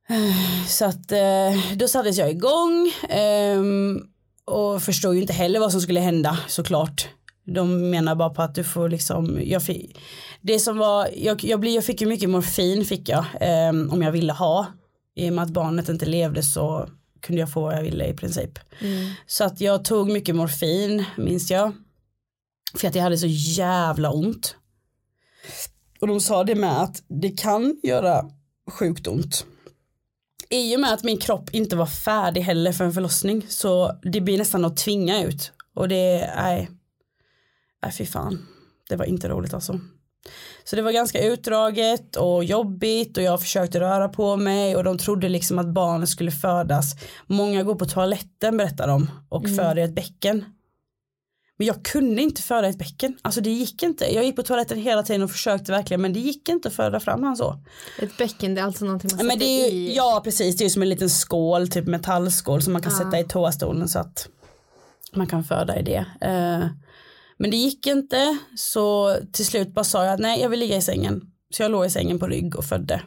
Så att eh, då sattes jag igång ehm, och förstod ju inte heller vad som skulle hända såklart. De menar bara på att du får liksom, jag fick, det som var, jag, jag, jag fick ju mycket morfin fick jag ehm, om jag ville ha. I och med att barnet inte levde så kunde jag få vad jag ville i princip. Så att jag tog mycket morfin minns jag. För att jag hade så jävla ont. Och de sa det med att det kan göra sjukt ont i och med att min kropp inte var färdig heller för en förlossning så det blir nästan att tvinga ut och det, nej, nej fy fan, det var inte roligt alltså. Så det var ganska utdraget och jobbigt och jag försökte röra på mig och de trodde liksom att barnet skulle födas. Många går på toaletten berättar de och föder i ett bäcken. Men jag kunde inte föda ett bäcken, alltså det gick inte. Jag gick på toaletten hela tiden och försökte verkligen men det gick inte att föda fram han så. Ett bäcken, det är alltså någonting man sätter ju, i. ja precis, det är som en liten skål, typ metallskål som man kan sätta i toastolen så att man kan föda i det. Eh, Men det gick inte så till slut bara sa jag att nej jag vill ligga i sängen. Så jag låg i sängen på rygg och födde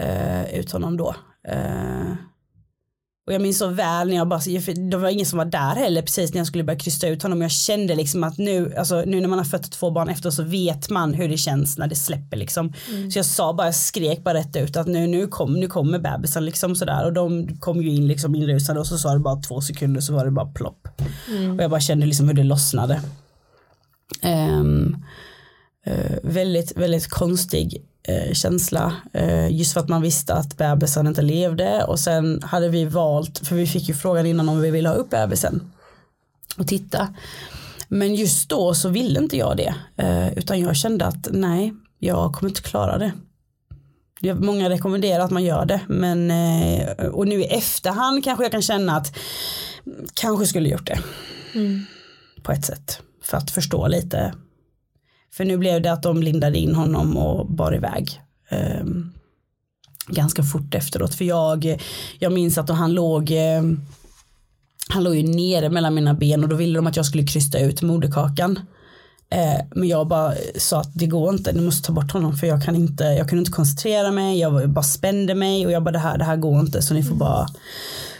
eh, ut honom då. Eh, och jag minns så väl när jag bara, det var ingen som var där heller precis när jag skulle börja krysta ut honom. Jag kände liksom att nu, alltså nu när man har fött två barn efter så vet man hur det känns när det släpper liksom. Mm. Så jag sa bara, jag skrek bara rätt ut att nu, nu, kom, nu kommer bebisen liksom sådär. Och de kom ju in liksom inrusade och så sa det bara två sekunder så var det bara plopp. Mm. Och jag bara kände liksom hur det lossnade. Um, uh, väldigt, väldigt konstig uh, känsla. Uh, just för att man visste att bebisen inte levde och sen hade vi valt, för vi fick ju frågan innan om vi ville ha upp bebisen och titta. Men just då så ville inte jag det, utan jag kände att nej, jag kommer inte klara det. Många rekommenderar att man gör det, men och nu i efterhand kanske jag kan känna att kanske skulle gjort det. Mm. På ett sätt för att förstå lite. För nu blev det att de lindade in honom och bar iväg. Eh, ganska fort efteråt. För jag, jag minns att han låg eh, han låg ju nere mellan mina ben och då ville de att jag skulle krysta ut moderkakan. Eh, men jag bara sa att det går inte, ni måste ta bort honom för jag kan inte, jag kunde inte koncentrera mig, jag bara spände mig och jag bara det här, det här går inte så ni får bara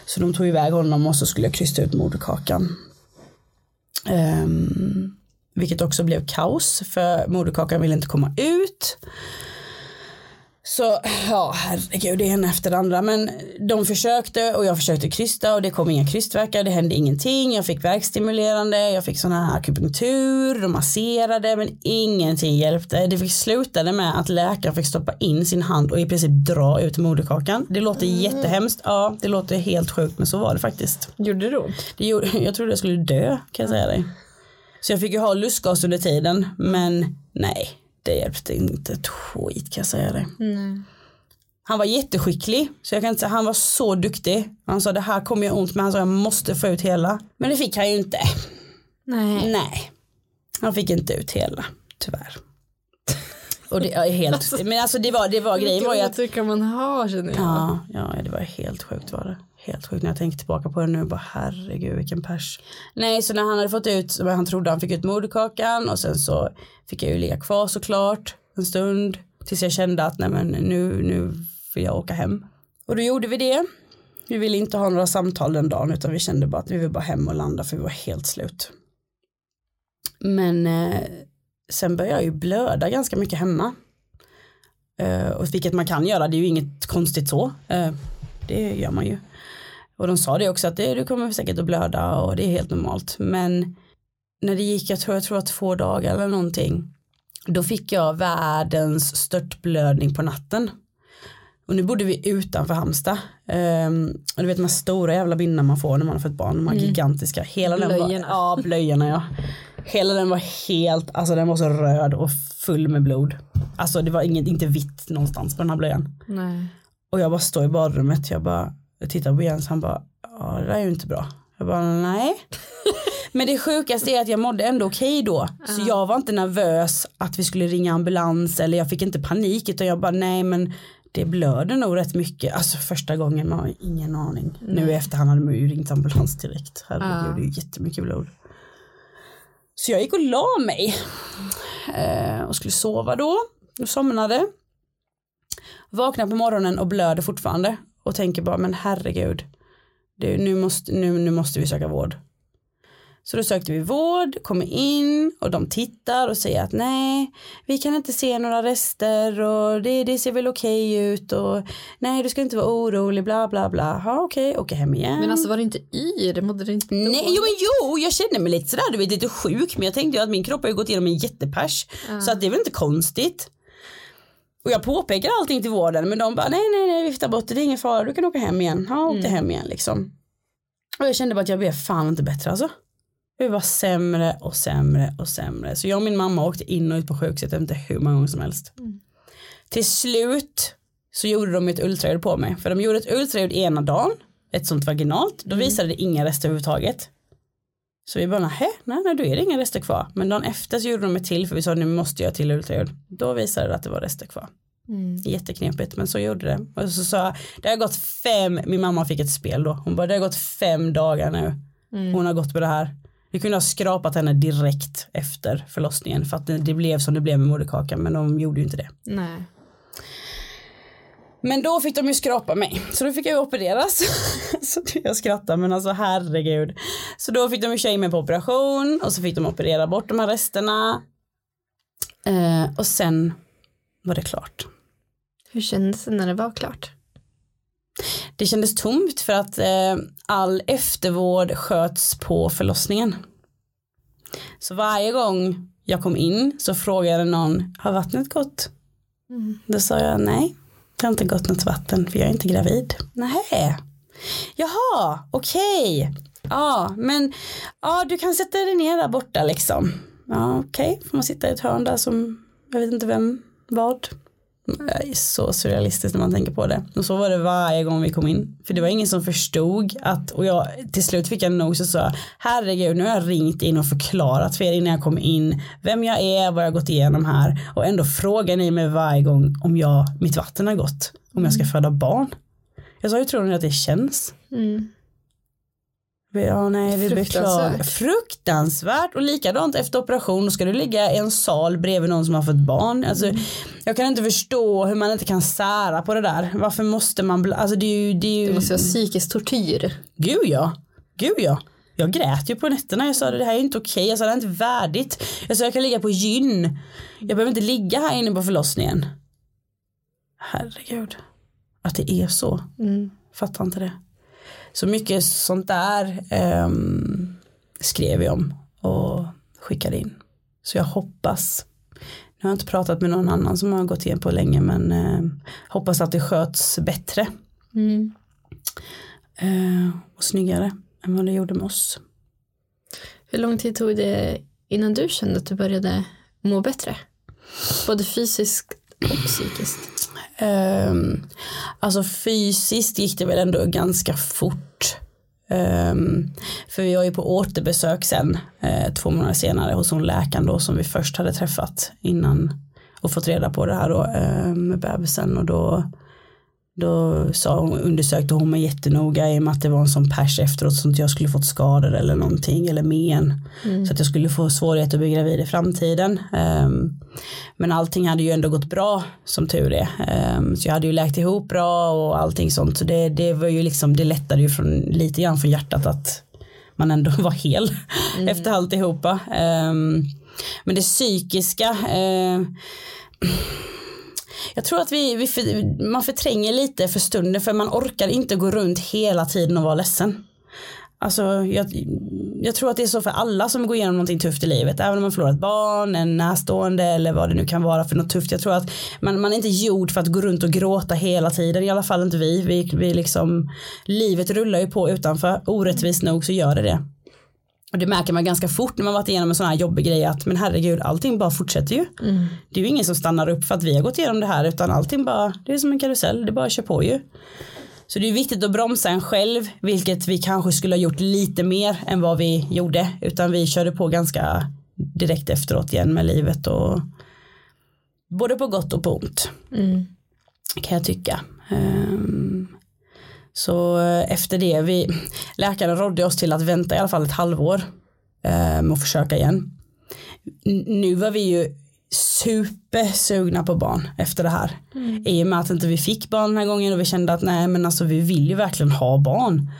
så de tog iväg honom och så skulle jag krysta ut moderkakan. Um, vilket också blev kaos för moderkakan ville inte komma ut. Så ja, herregud, det ena efter det andra. Men de försökte och jag försökte krysta och det kom inga krystverkar, det hände ingenting. Jag fick verkstimulerande, jag fick sådana här akupunktur, de masserade men ingenting hjälpte. Det fick slutade med att läkaren fick stoppa in sin hand och i princip dra ut moderkakan. Det låter mm. jättehemskt, ja det låter helt sjukt men så var det faktiskt. Gjorde det ont? Det gjorde, jag trodde jag skulle dö kan jag säga dig. Så jag fick ju ha lustgas under tiden men nej det hjälpte inte ett skit kan jag säga det. Mm. Han var jätteskicklig, så jag kan inte säga, han var så duktig. Han sa det här kommer jag ont men han sa jag måste få ut hela. Men det fick han ju inte. Nej. Nej. Han fick inte ut hela, tyvärr. Och det är helt, alltså, men alltså det var, det var grejen var ju att. Vilka man ha känner jag. Ja, ja, det var helt sjukt var det. Helt sjukt när jag tänker tillbaka på det nu, bara herregud vilken pers. Nej, så när han hade fått ut, han trodde han fick ut moderkakan och sen så fick jag ju ligga kvar såklart en stund tills jag kände att nej men nu, nu vill jag åka hem. Och då gjorde vi det. Vi ville inte ha några samtal den dagen utan vi kände bara att vi vill bara hem och landa för vi var helt slut. Men eh, sen började jag ju blöda ganska mycket hemma. Eh, och vilket man kan göra, det är ju inget konstigt så. Eh, det gör man ju. Och de sa det också att det, du kommer säkert att blöda och det är helt normalt. Men när det gick, jag tror, jag tror två dagar eller någonting, då fick jag världens störtblödning på natten. Och nu bodde vi utanför Halmstad. Um, och du vet de här stora jävla bindorna man får när man har fått barn, de här mm. gigantiska. Hela. Den var, ja, blöjorna ja. Hela den var helt, alltså den var så röd och full med blod. Alltså det var inget, inte vitt någonstans på den här blöjan. Nej. Och jag bara står i badrummet, jag bara jag tittar på Jens, han bara, ja det där är ju inte bra. Jag bara, nej. Men det sjukaste är att jag mådde ändå okej okay då. Så jag var inte nervös att vi skulle ringa ambulans eller jag fick inte panik utan jag bara nej men det blöder nog rätt mycket. Alltså första gången man har ingen aning. Mm. Nu i efterhand hade man ju ringt ambulans direkt. Herregud uh. det är jättemycket blod. Så jag gick och la mig. Eh, och skulle sova då. Och somnade. Vaknade på morgonen och blöder fortfarande och tänker bara men herregud, det, nu, måste, nu, nu måste vi söka vård. Så då sökte vi vård, kommer in och de tittar och säger att nej, vi kan inte se några rester och det, det ser väl okej okay ut och nej, du ska inte vara orolig, bla bla bla. Ja, okej, okay, åka hem igen. Men alltså var det inte yr? Mådde det inte Nej, jo men jo, jag kände mig lite sådär, du vet lite sjuk, men jag tänkte ju att min kropp har ju gått igenom en jättepers, uh. så att det är väl inte konstigt. Och jag påpekar allting till vården men de bara nej nej nej viftar bort det, det är ingen fara, du kan åka hem igen. Ja, åkte mm. hem igen liksom. Och jag kände bara att jag blev fan inte bättre alltså. Det var sämre och sämre och sämre. Så jag och min mamma åkte in och ut på sjukhuset, inte hur många gånger som helst. Mm. Till slut så gjorde de ett ultraljud på mig. För de gjorde ett ultraljud ena dagen, ett sånt vaginalt. Då mm. visade det inga rester överhuvudtaget. Så vi bara, nej, nej, nej, då är det inga rester kvar. Men dagen efter så gjorde de ett till för vi sa nu måste jag till ultraljud. Då visade det att det var rester kvar. Mm. Jätteknepigt men så gjorde det. Och så sa det har gått fem, min mamma fick ett spel då. Hon bara det har gått fem dagar nu. Mm. Hon har gått på det här. Vi kunde ha skrapat henne direkt efter förlossningen för att det, det blev som det blev med moderkakan men de gjorde ju inte det. Nej. Men då fick de ju skrapa mig, så då fick jag ju opereras. så jag skrattar men alltså herregud. Så då fick de ju in mig på operation och så fick de operera bort de här resterna. Eh, och sen var det klart. Hur kändes det när det var klart? Det kändes tomt för att eh, all eftervård sköts på förlossningen. Så varje gång jag kom in så frågade någon, har vattnet gått? Då sa jag nej, det har inte gått något vatten för jag är inte gravid. Nej. Jaha, okej. Ja, men ja, du kan sätta dig ner där borta liksom. Ja, okej, får man sitta i ett hörn där som, jag vet inte vem, vad. Är så surrealistiskt när man tänker på det. Och så var det varje gång vi kom in. För det var ingen som förstod att, och jag till slut fick jag nog så sa herregud nu har jag ringt in och förklarat för er innan jag kom in vem jag är, vad jag har gått igenom här och ändå frågar ni mig varje gång om jag, mitt vatten har gått, om jag ska föda barn. Jag sa hur tror ni att det känns? Mm. Ja, nej, vi beklagar. Fruktansvärt. Och likadant efter operation då ska du ligga i en sal bredvid någon som har fått barn. Alltså, Jag kan inte förstå hur man inte kan sära på det där. Varför måste man, alltså det är ju, det är ju, Det måste vara psykisk tortyr. gud ja, gud ja. Jag grät ju på nätterna, jag sa det här är inte okej, jag sa det här är inte värdigt. Jag sa jag kan ligga på gyn, jag behöver inte ligga här inne på förlossningen. Herregud, att det är så. Fattar inte det. Så mycket sånt där ehm, skrev jag om och skickade in. Så jag hoppas, nu har jag inte pratat med någon annan som har gått igen på länge men eh, hoppas att det sköts bättre. Eh, och snyggare än vad det gjorde med oss. Hur lång tid tog det innan du kände att du började må bättre? Både fysiskt och psykiskt. Um, alltså fysiskt gick det väl ändå ganska fort. Um, för vi var ju på återbesök sen uh, två månader senare hos hon läkaren då som vi först hade träffat innan och fått reda på det här då uh, med bebisen och då då sa hon, undersökte hon mig jättenoga i och med att det var en sån pers efteråt så att jag skulle fått skador eller någonting eller men. Så att jag skulle få svårigheter att bli gravid i framtiden. Ehm, men allting hade ju ändå gått bra som tur är. Ehm, så jag hade ju läkt ihop bra och allting sånt. Så det, det var ju liksom, det lättade ju från, lite grann från hjärtat att man ändå var hel efter alltihopa. Ehm, men det psykiska eh, jag tror att vi, vi för, man förtränger lite för stunden för man orkar inte gå runt hela tiden och vara ledsen. Alltså, jag, jag tror att det är så för alla som går igenom någonting tufft i livet. Även om man förlorar ett barn, en närstående eller vad det nu kan vara för något tufft. Jag tror att man, man är inte gjord för att gå runt och gråta hela tiden. I alla fall inte vi. vi, vi liksom, livet rullar ju på utanför. Orättvist nog så gör det det. Och det märker man ganska fort när man varit igenom en sån här jobbig grej att men herregud allting bara fortsätter ju. Det är ju ingen som stannar upp för att vi har gått igenom det här utan allting bara, det är som en karusell, det bara kör på ju. Så det är viktigt att bromsa en själv, vilket vi kanske skulle ha gjort lite mer än vad vi gjorde. Utan vi körde på ganska direkt efteråt igen med livet och både på gott och på ont. Kan jag tycka. Ehm, så eh, efter det, vi, läkaren rådde oss till att vänta i alla fall ett halvår um, och försöka igen. Nu var vi ju supersugna på barn efter det här. I och med att inte vi fick barn den här gången och vi kände att nej men alltså vi vill ju verkligen ha barn.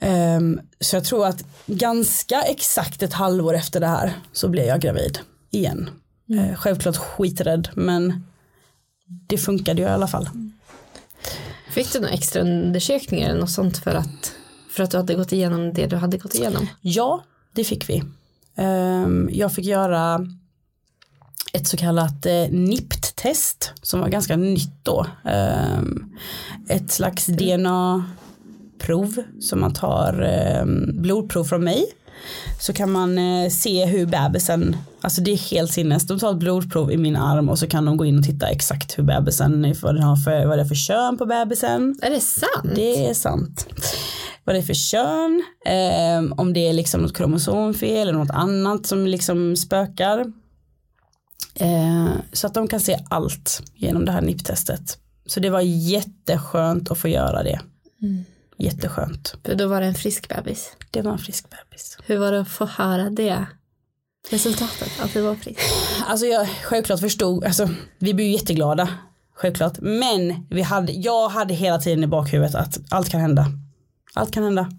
Ehm, så jag tror att ganska exakt ett halvår efter det här så blev jag gravid igen. Eh, självklart skiträdd men det funkade ju i alla fall. Fick du några extra undersökningar eller något sånt för att, för att du hade gått igenom det du hade gått igenom? Ja, det fick vi. Ehm, jag fick göra ett så kallat eh, NIPT-test som var ganska nytt då. Ehm, ett slags DNA-prov som man tar ehm, blodprov från mig. Så kan man eh, se hur bebisen, alltså det är helt sinnes. De tar ett blodprov i min arm och så kan de gå in och titta exakt hur bebisen, vad den har för, vad det är för kön på bebisen. Är det sant? Det är sant. Vad det är för kön, eh, om det är liksom något kromosomfel eller något annat som liksom spökar. Eh, så att de kan se allt genom det här NIP-testet. Så det var jätteskönt att få göra det. Jätteskönt. För då var det en frisk bebis. Det var en frisk bebis. Hur var det att få höra det? Resultatet, att det var friskt. Alltså jag självklart förstod, alltså vi blev ju jätteglada. Självklart. Men vi hade, jag hade hela tiden i bakhuvudet att allt kan hända. Allt kan hända.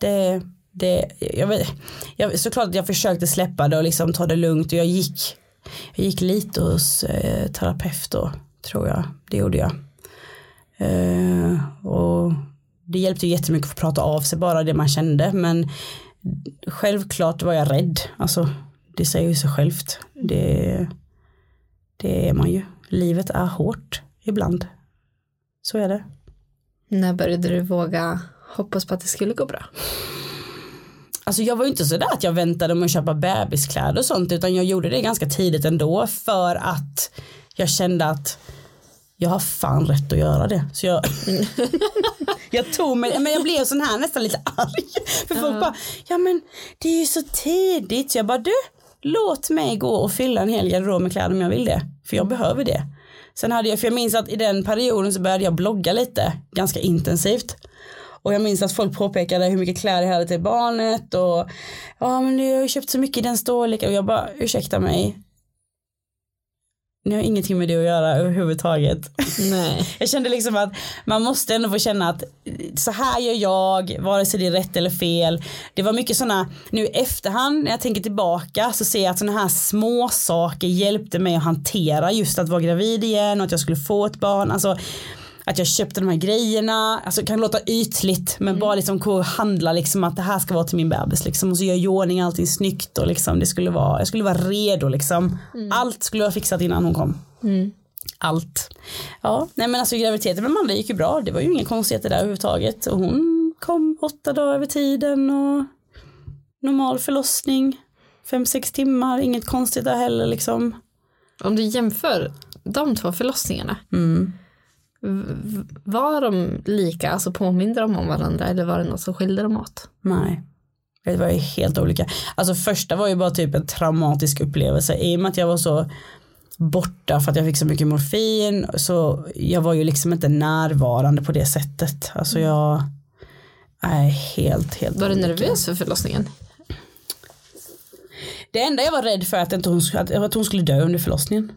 Det, det, jag vet, jag, såklart att jag försökte släppa det och liksom ta det lugnt och jag gick, jag gick lite hos eh, terapeut då, tror jag. Det gjorde jag. Eh, och det hjälpte ju jättemycket att få prata av sig bara det man kände men självklart var jag rädd. Alltså det säger ju sig självt. Det, det är man ju. Livet är hårt ibland. Så är det. När började du våga hoppas på att det skulle gå bra? Alltså jag var ju inte sådär att jag väntade med att köpa bebiskläder och sånt utan jag gjorde det ganska tidigt ändå för att jag kände att jag har fan rätt att göra det. Så jag, jag tog mig, men jag blev sån här nästan lite arg. För folk bara, ja men det är ju så tidigt. Så jag bara, du, låt mig gå och fylla en hel garderob med kläder om jag vill det. För jag behöver det. Sen hade jag, för jag minns att i den perioden så började jag blogga lite, ganska intensivt. Och jag minns att folk påpekade hur mycket kläder jag hade till barnet och ja men jag har köpt så mycket i den storleken och jag bara ursäkta mig. Ni har ingenting med det att göra överhuvudtaget. Nej. Jag kände liksom att man måste ändå få känna att så här gör jag, vare sig det är rätt eller fel. Det var mycket sådana, nu i efterhand när jag tänker tillbaka så ser jag att sådana här små saker hjälpte mig att hantera just att vara gravid igen och att jag skulle få ett barn. Alltså att jag köpte de här grejerna, alltså kan låta ytligt men bara liksom handla liksom att det här ska vara till min bebis liksom och så gör jag i ordning allting snyggt och liksom det skulle vara, jag skulle vara redo liksom. Allt skulle vara fixat innan hon kom. Allt. Ja, nej men alltså graviditeten med Amanda gick ju bra, det var ju inga konstigheter där överhuvudtaget och hon kom åtta dagar över tiden och normal förlossning, fem, sex timmar, inget konstigt där heller liksom. Om du jämför de två förlossningarna. Mm. Var de lika, alltså påminde de om varandra eller var det något som skilde dem åt? Nej. Det var ju helt olika. Alltså första var ju bara typ en traumatisk upplevelse i och med att jag var så borta för att jag fick så mycket morfin så jag var ju liksom inte närvarande på det sättet. Alltså jag är helt, helt Var du nervös för förlossningen? Det enda jag var rädd för att, inte hon, att, att hon skulle dö under förlossningen.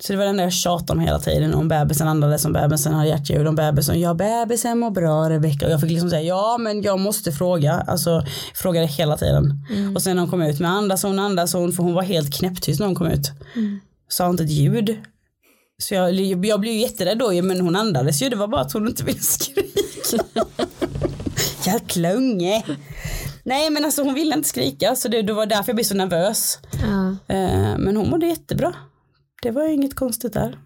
Så det var det enda jag tjatade om hela tiden. Om bebisen andades, om bebisen hade hjärtljud, om bebisen, ja bebisen mår bra Rebecka. Och jag fick liksom säga, ja men jag måste fråga. Alltså frågade hela tiden. Och sen när hon kom ut med andas hon, andas hon, för hon var helt knäpptyst när hon kom ut. Sa inte ett ljud. Så jag, jag blev ju jätterädd då, men hon andades ju, det var bara att hon inte ville skrika. Jäkla unge. Nej men alltså hon ville inte skrika så det, det var därför jag blev så nervös. Ja. Eh, men hon mådde jättebra. Det var inget konstigt där.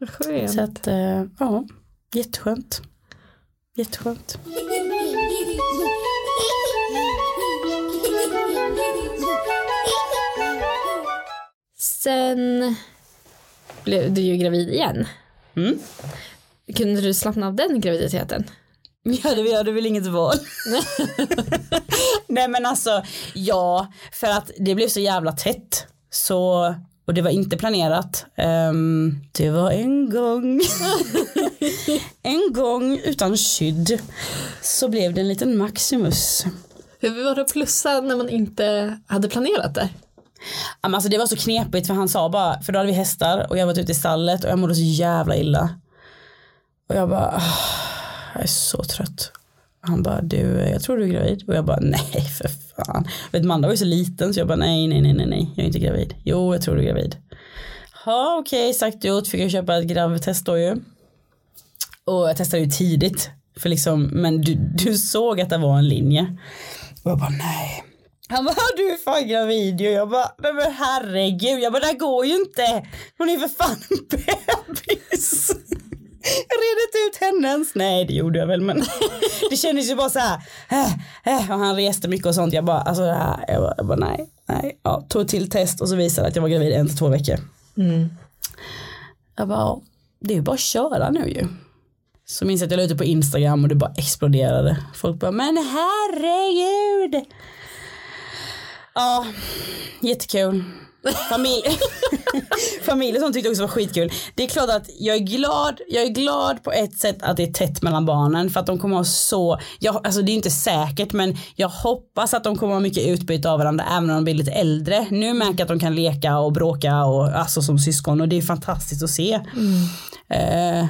Skönt. Så att, eh, ja, jätteskönt. Jätteskönt. Sen blev du ju gravid igen. Mm. Kunde du slappna av den graviditeten? Ja, det, hade väl inget val. Nej men alltså, ja, för att det blev så jävla tätt. Så, och det var inte planerat. Ehm, det var en gång, en gång utan skydd så blev det en liten Maximus. Hur var det att plussa när man inte hade planerat det? Alltså det var så knepigt för han sa bara, för då hade vi hästar och jag var ute i stallet och jag mådde så jävla illa. Och jag bara, "Ah, jag är så trött. Han bara, du, jag tror du är gravid. Och jag bara, nej för fan. Vet, Manda var ju så liten så jag bara, nej, nej, nej, nej, nej, jag är inte gravid. Jo, jag tror du är gravid. Ja, okej, sagt och gjort. Fick jag köpa ett gravtest då ju. Och jag testade ju tidigt. För liksom, men du, du såg att det var en linje. Och jag bara, nej. Han bara, du är fan gravid ju. Jag bara, men, men herregud. Jag bara, det här går ju inte. Hon är för fan en bebis. Jag red inte ut henne ens. Nej det gjorde jag väl men det kändes ju bara så här. äh, äh, och han reste mycket och sånt. Jag bara, alltså det här, jag bara, jag bara nej, nej. Ja, tog till test och så visade det att jag var gravid en till två veckor. Jag bara, det är ju bara att köra nu ju. Så minns jag att jag la ute på Instagram och det bara exploderade. Folk bara, men herregud. Ja, jättekul. Familj, familj som tyckte också var skitkul. Det är klart att jag är glad, jag är glad på ett sätt att det är tätt mellan barnen för att de kommer ha så, jag, alltså det är inte säkert men jag hoppas att de kommer ha mycket utbyte av varandra även om de blir lite äldre. Nu märker jag att de kan leka och bråka och alltså som syskon och det är fantastiskt att se. Eh,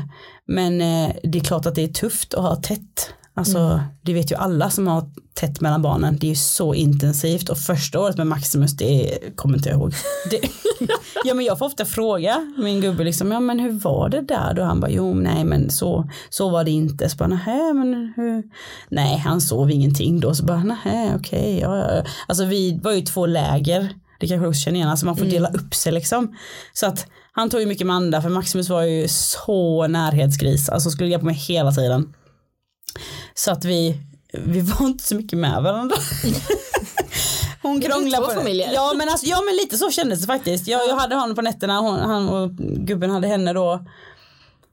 men eh, det är klart att det är tufft att ha tätt. Alltså Mm. det vet ju alla som har tätt mellan barnen. Det är ju så intensivt och första året med Maximus det kommer inte jag ihåg. Det, ja men jag får ofta fråga min gubbe liksom, ja men hur var det där då? Han bara, jo nej men så, så var det inte. Så bara, nähä men hur? Nej han sov ingenting då. Så bara, nähä okej, ja, ja. ja." Alltså vi var ju två läger. Det kanske också känner igen, alltså man får dela upp sig liksom. Så att han tog ju mycket Manda för Maximus var ju så närhetsgris, alltså skulle hjälpa mig hela tiden. Så att vi, vi var inte så mycket med varandra. Hon krånglade på familjer. Ja men, alltså, ja men lite så kändes det faktiskt. Jag, jag hade honom på nätterna, hon, han och gubben hade henne då.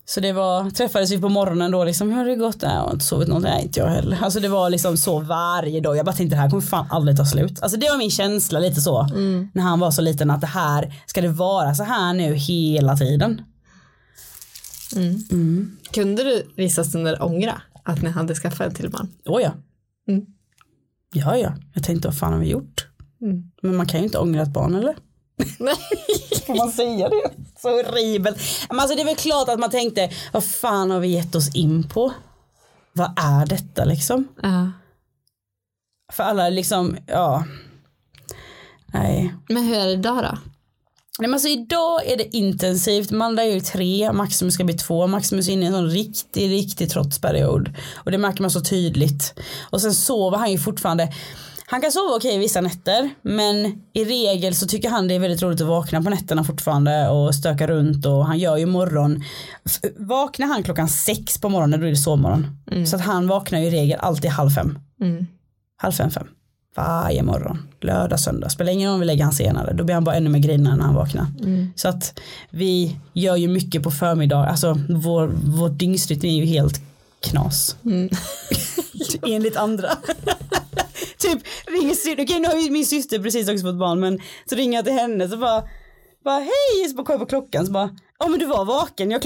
Så det var, träffades vi på morgonen då liksom, hur har det gått? Nej, jag har inte sovit något, nej inte jag heller. Alltså det var liksom så varje dag. Jag bara tänkte det här kommer fan aldrig ta slut. Alltså det var min känsla lite så. När han var så liten att det här, ska det vara så här nu hela tiden? Kunde du vissa stunder ångra att ni hade skaffat en till man? Oh ja. Mm. Ja ja, jag tänkte vad fan har vi gjort? Men man kan ju inte ångra ett barn eller? Nej. Man säga det? Så horribelt. Men alltså det är väl klart att man tänkte, vad fan har vi gett oss in på? Vad är detta liksom? Ja. För alla liksom, ja. Nej. Men hur är det idag då? Nej men alltså idag är det intensivt, Manda är ju tre, Maximus ska bli två, Maximus är inne i en sån riktig, riktig trotsperiod. Och det märker man så tydligt. Och sen sover han ju fortfarande, han kan sova okej vissa nätter, men i regel så tycker han det är väldigt roligt att vakna på nätterna fortfarande och stöka runt och han gör ju morgon. Vaknar han klockan sex på morgonen då är det sovmorgon. Så att han vaknar ju i regel alltid halv fem. Mm. Halv fem, fem. Varje morgon. Lördag, söndag. Spelar ingen roll om vi lägger han senare. Då blir han bara ännu mer grinig när han vaknar. Så att vi gör ju mycket på förmiddag. Alltså vår, vår dygnsrytm är ju helt knas. Enligt andra. typ ringer okej nu har ju min syster precis också fått barn men så ringer jag till henne så bara, bara hej så bara kollar på klockan så bara, ja men du var vaken, jag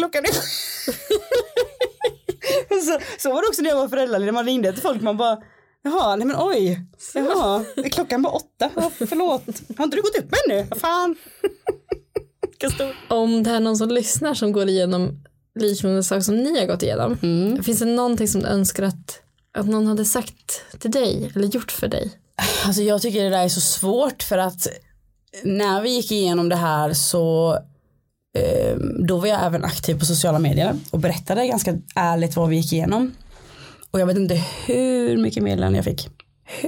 Och så, så var det också när jag var föräldraledig, man ringde till folk man bara Jaha, nej men oj, jaha, är klockan bara åtta, ja, förlåt, har inte du gått upp ännu? Vad fan? Om det är någon som lyssnar som går igenom liknande saker som ni har gått igenom. Finns det någonting som du önskar att, att någon hade sagt till dig eller gjort för dig? Alltså jag tycker det där är så svårt för att när vi gick igenom det här så eh, då var jag även aktiv på sociala medier och berättade ganska ärligt vad vi gick igenom. Och jag vet inte hur mycket meddelanden jag fick.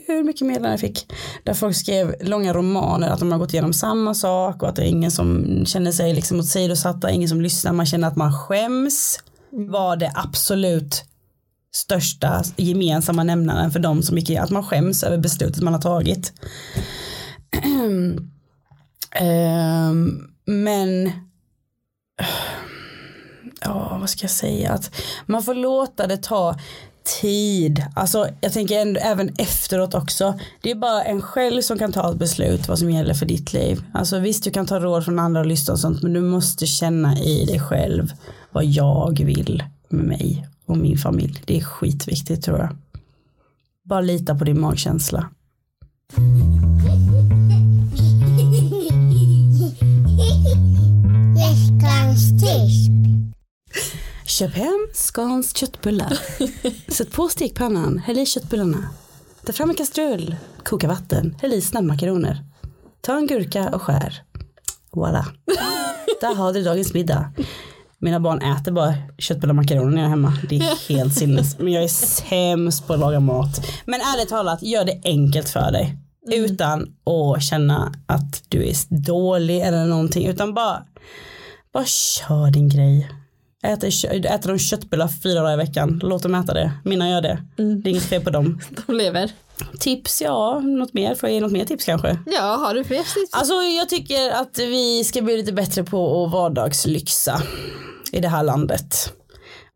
Hur mycket meddelanden jag fick. Där folk skrev långa romaner att de har gått igenom samma sak och att det är ingen som känner sig liksom åsidosatta, ingen som lyssnar, man känner att man skäms. Var det absolut största gemensamma nämnaren för de som gick i, att man skäms över beslutet man har tagit. Ehm, men ja, vad ska jag säga, att man får låta det ta tid. Alltså jag tänker ändå, även efteråt också. Det är bara en själv som kan ta ett beslut vad som gäller för ditt liv. Alltså visst du kan ta råd från andra och lyssna och sånt men du måste känna i dig själv vad jag vill med mig och min familj. Det är skitviktigt tror jag. Bara lita på din magkänsla. Köp hem Scans köttbullar. Sätt på stekpannan, häll i köttbullarna. Ta fram en kastrull, koka vatten, häll i snabbmakaroner. Ta en gurka och skär. Voilà. Där har du dagens middag. Mina barn äter bara köttbullar och makaroner när jag är hemma. Det är helt sinnes. Men jag är sämst på att laga mat. Men ärligt talat, gör det enkelt för dig. Utan att känna att du är dålig eller någonting. Utan bara, bara kör din grej. Äter, äter de köttbullar fyra dagar i veckan, låt dem äta det. Mina gör det. Det är inget fel på dem. De lever. Tips, ja, något mer? Får jag ge något mer tips kanske? Ja, har du fler tips? Alltså jag tycker att vi ska bli lite bättre på att vardagslyxa i det här landet.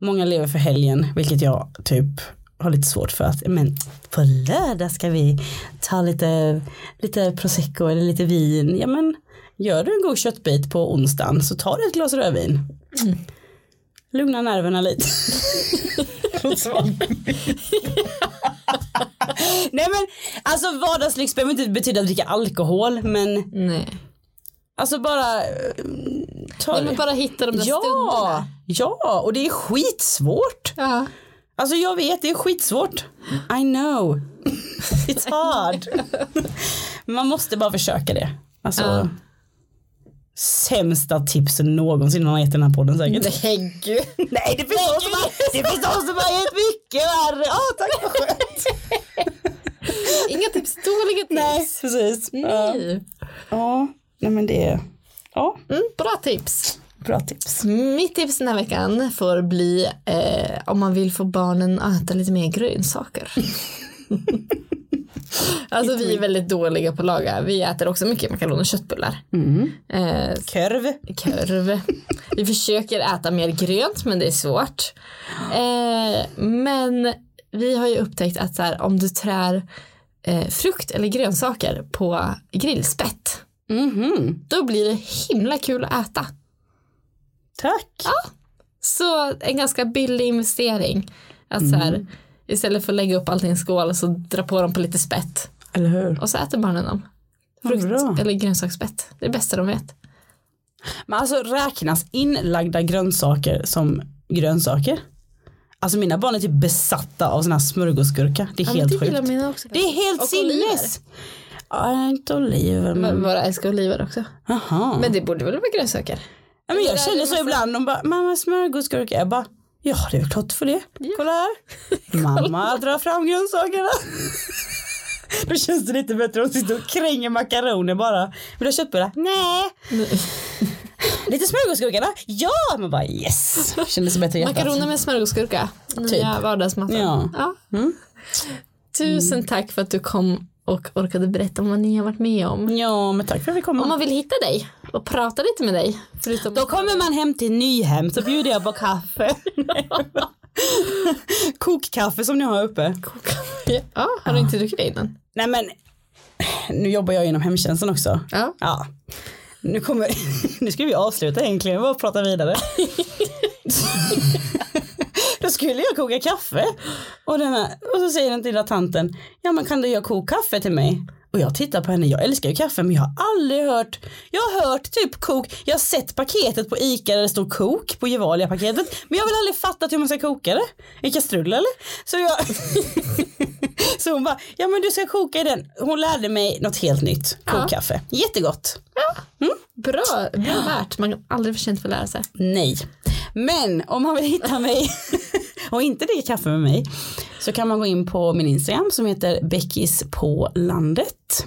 Många lever för helgen, vilket jag typ har lite svårt för att, men på lördag ska vi ta lite, lite prosecco eller lite vin. Ja men gör du en god köttbit på onsdagen så tar du ett glas rödvin. Mm. Lugna nerverna lite. Nej men alltså vardagslyx behöver inte betyda att dricka alkohol men Nej. alltså bara eh, ta Nej, men bara hitta de där ja, stunderna. ja, och det är skitsvårt. Ja. Alltså jag vet, det är skitsvårt. I know. It's hard. Man måste bara försöka det. Alltså, Ja. Sämsta tipsen någonsin någon har gett den här podden säkert. Nej gud. Nej det finns de som har, det finns de som har gett mycket värre. Ja tack vad skönt. Inga tips, dåliga tips. Nej precis. Nej. ja, nej men det, ja, Mm, bra tips. bra tips. Mitt tips den här veckan får bli eh, om man vill få barnen att äta lite mer grönsaker. alltså vi är väldigt dåliga på att laga. Vi äter också mycket makaroner och köttbullar. Eh, Körv. korv. Vi försöker äta mer grönt men det är svårt. Eh, men vi har ju upptäckt att så här, om du trär eh, frukt eller grönsaker på grillspett Mhm. då blir det himla kul att äta. Tack. Så en ganska billig investering. Att så här, istället för att lägga upp allting i en skål så dra på dem på lite spett Eller hur? och så äter barnen dem. Frukt bra. eller grönsaksspett. Det är det bästa de vet. Men alltså räknas inlagda grönsaker som grönsaker? Alltså mina barn är typ besatta av sån här smörgåsgurka. Det är helt sjukt. mina också. Det är helt Och sinnes. Ja, inte oliver. Men Men... våra älskar oliver också. Jaha. Men det borde väl vara grönsaker? ja, men jag det känner så ibland. De bara, mamma smörgåsgurka. Jag bara, ja det är väl klart för det. Kolla här. mamma drar fram grönsakerna. Då känns det lite bättre att sitta och kränga makaroner bara. Vill du ha köttbullar? Nej. Lite smörgåsgurka då? Ja! Man bara yes. Kändes bättre i. Makaroner med smörgåsgurka. Nya Typ. vardagsmaten. Ja. Mm. Tusen tack för att du kom och orkade berätta om vad ni har varit med om. Ja men tack för att vi kom. Om man vill hitta dig och prata lite med dig. Förutom Då kommer man hem till Nyhem så bjuder jag på kaffe. Kokkaffe som ni har uppe. Ja, har du inte druckit det innan? Nej men nu jobbar jag inom hemtjänsten också. Ja. Ja. Nu kommer, nu ska vi avsluta egentligen, bara prata vidare. Då skulle jag koka kaffe och, den här, och så säger den till tanten, ja men kan du göra kokkaffe till mig? Och jag tittar på henne, jag älskar ju kaffe men jag har aldrig hört, jag har hört typ kok, jag har sett paketet på ICA där det står kok på Gevalia paketet men jag har väl aldrig fattat hur man ska koka det? I kastrull eller? Så jag, så hon bara, ja men du ska koka i den, hon lärde mig något helt nytt, kokkaffe, jättegott. Bra, bra värt. Man kan aldrig för sent för att lära sig. Nej. Men om man vill hitta mig och inte dricka kaffe med mig så kan man gå in på min Instagram som heter Beckis på landet.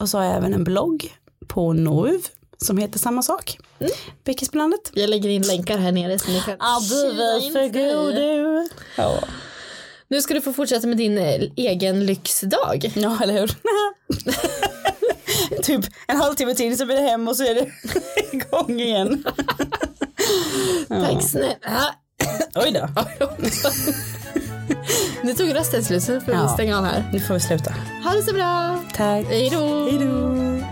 Och så har jag även en blogg på Nouv som heter samma sak. Beckis på landet. Jag lägger in länkar här nere så ni kan du in för god du. Ja. Nu ska du få fortsätta med din eh, egen lyxdag. ja eller hur. typ en halvtimme till så blir det hem och så är det igång igen. Tack snälla. Oj då. Nu tog rösten slut så nu får vi Ja. stänga av här. Nu får vi sluta. Ha det så bra. Tack. Hej då. Hej då.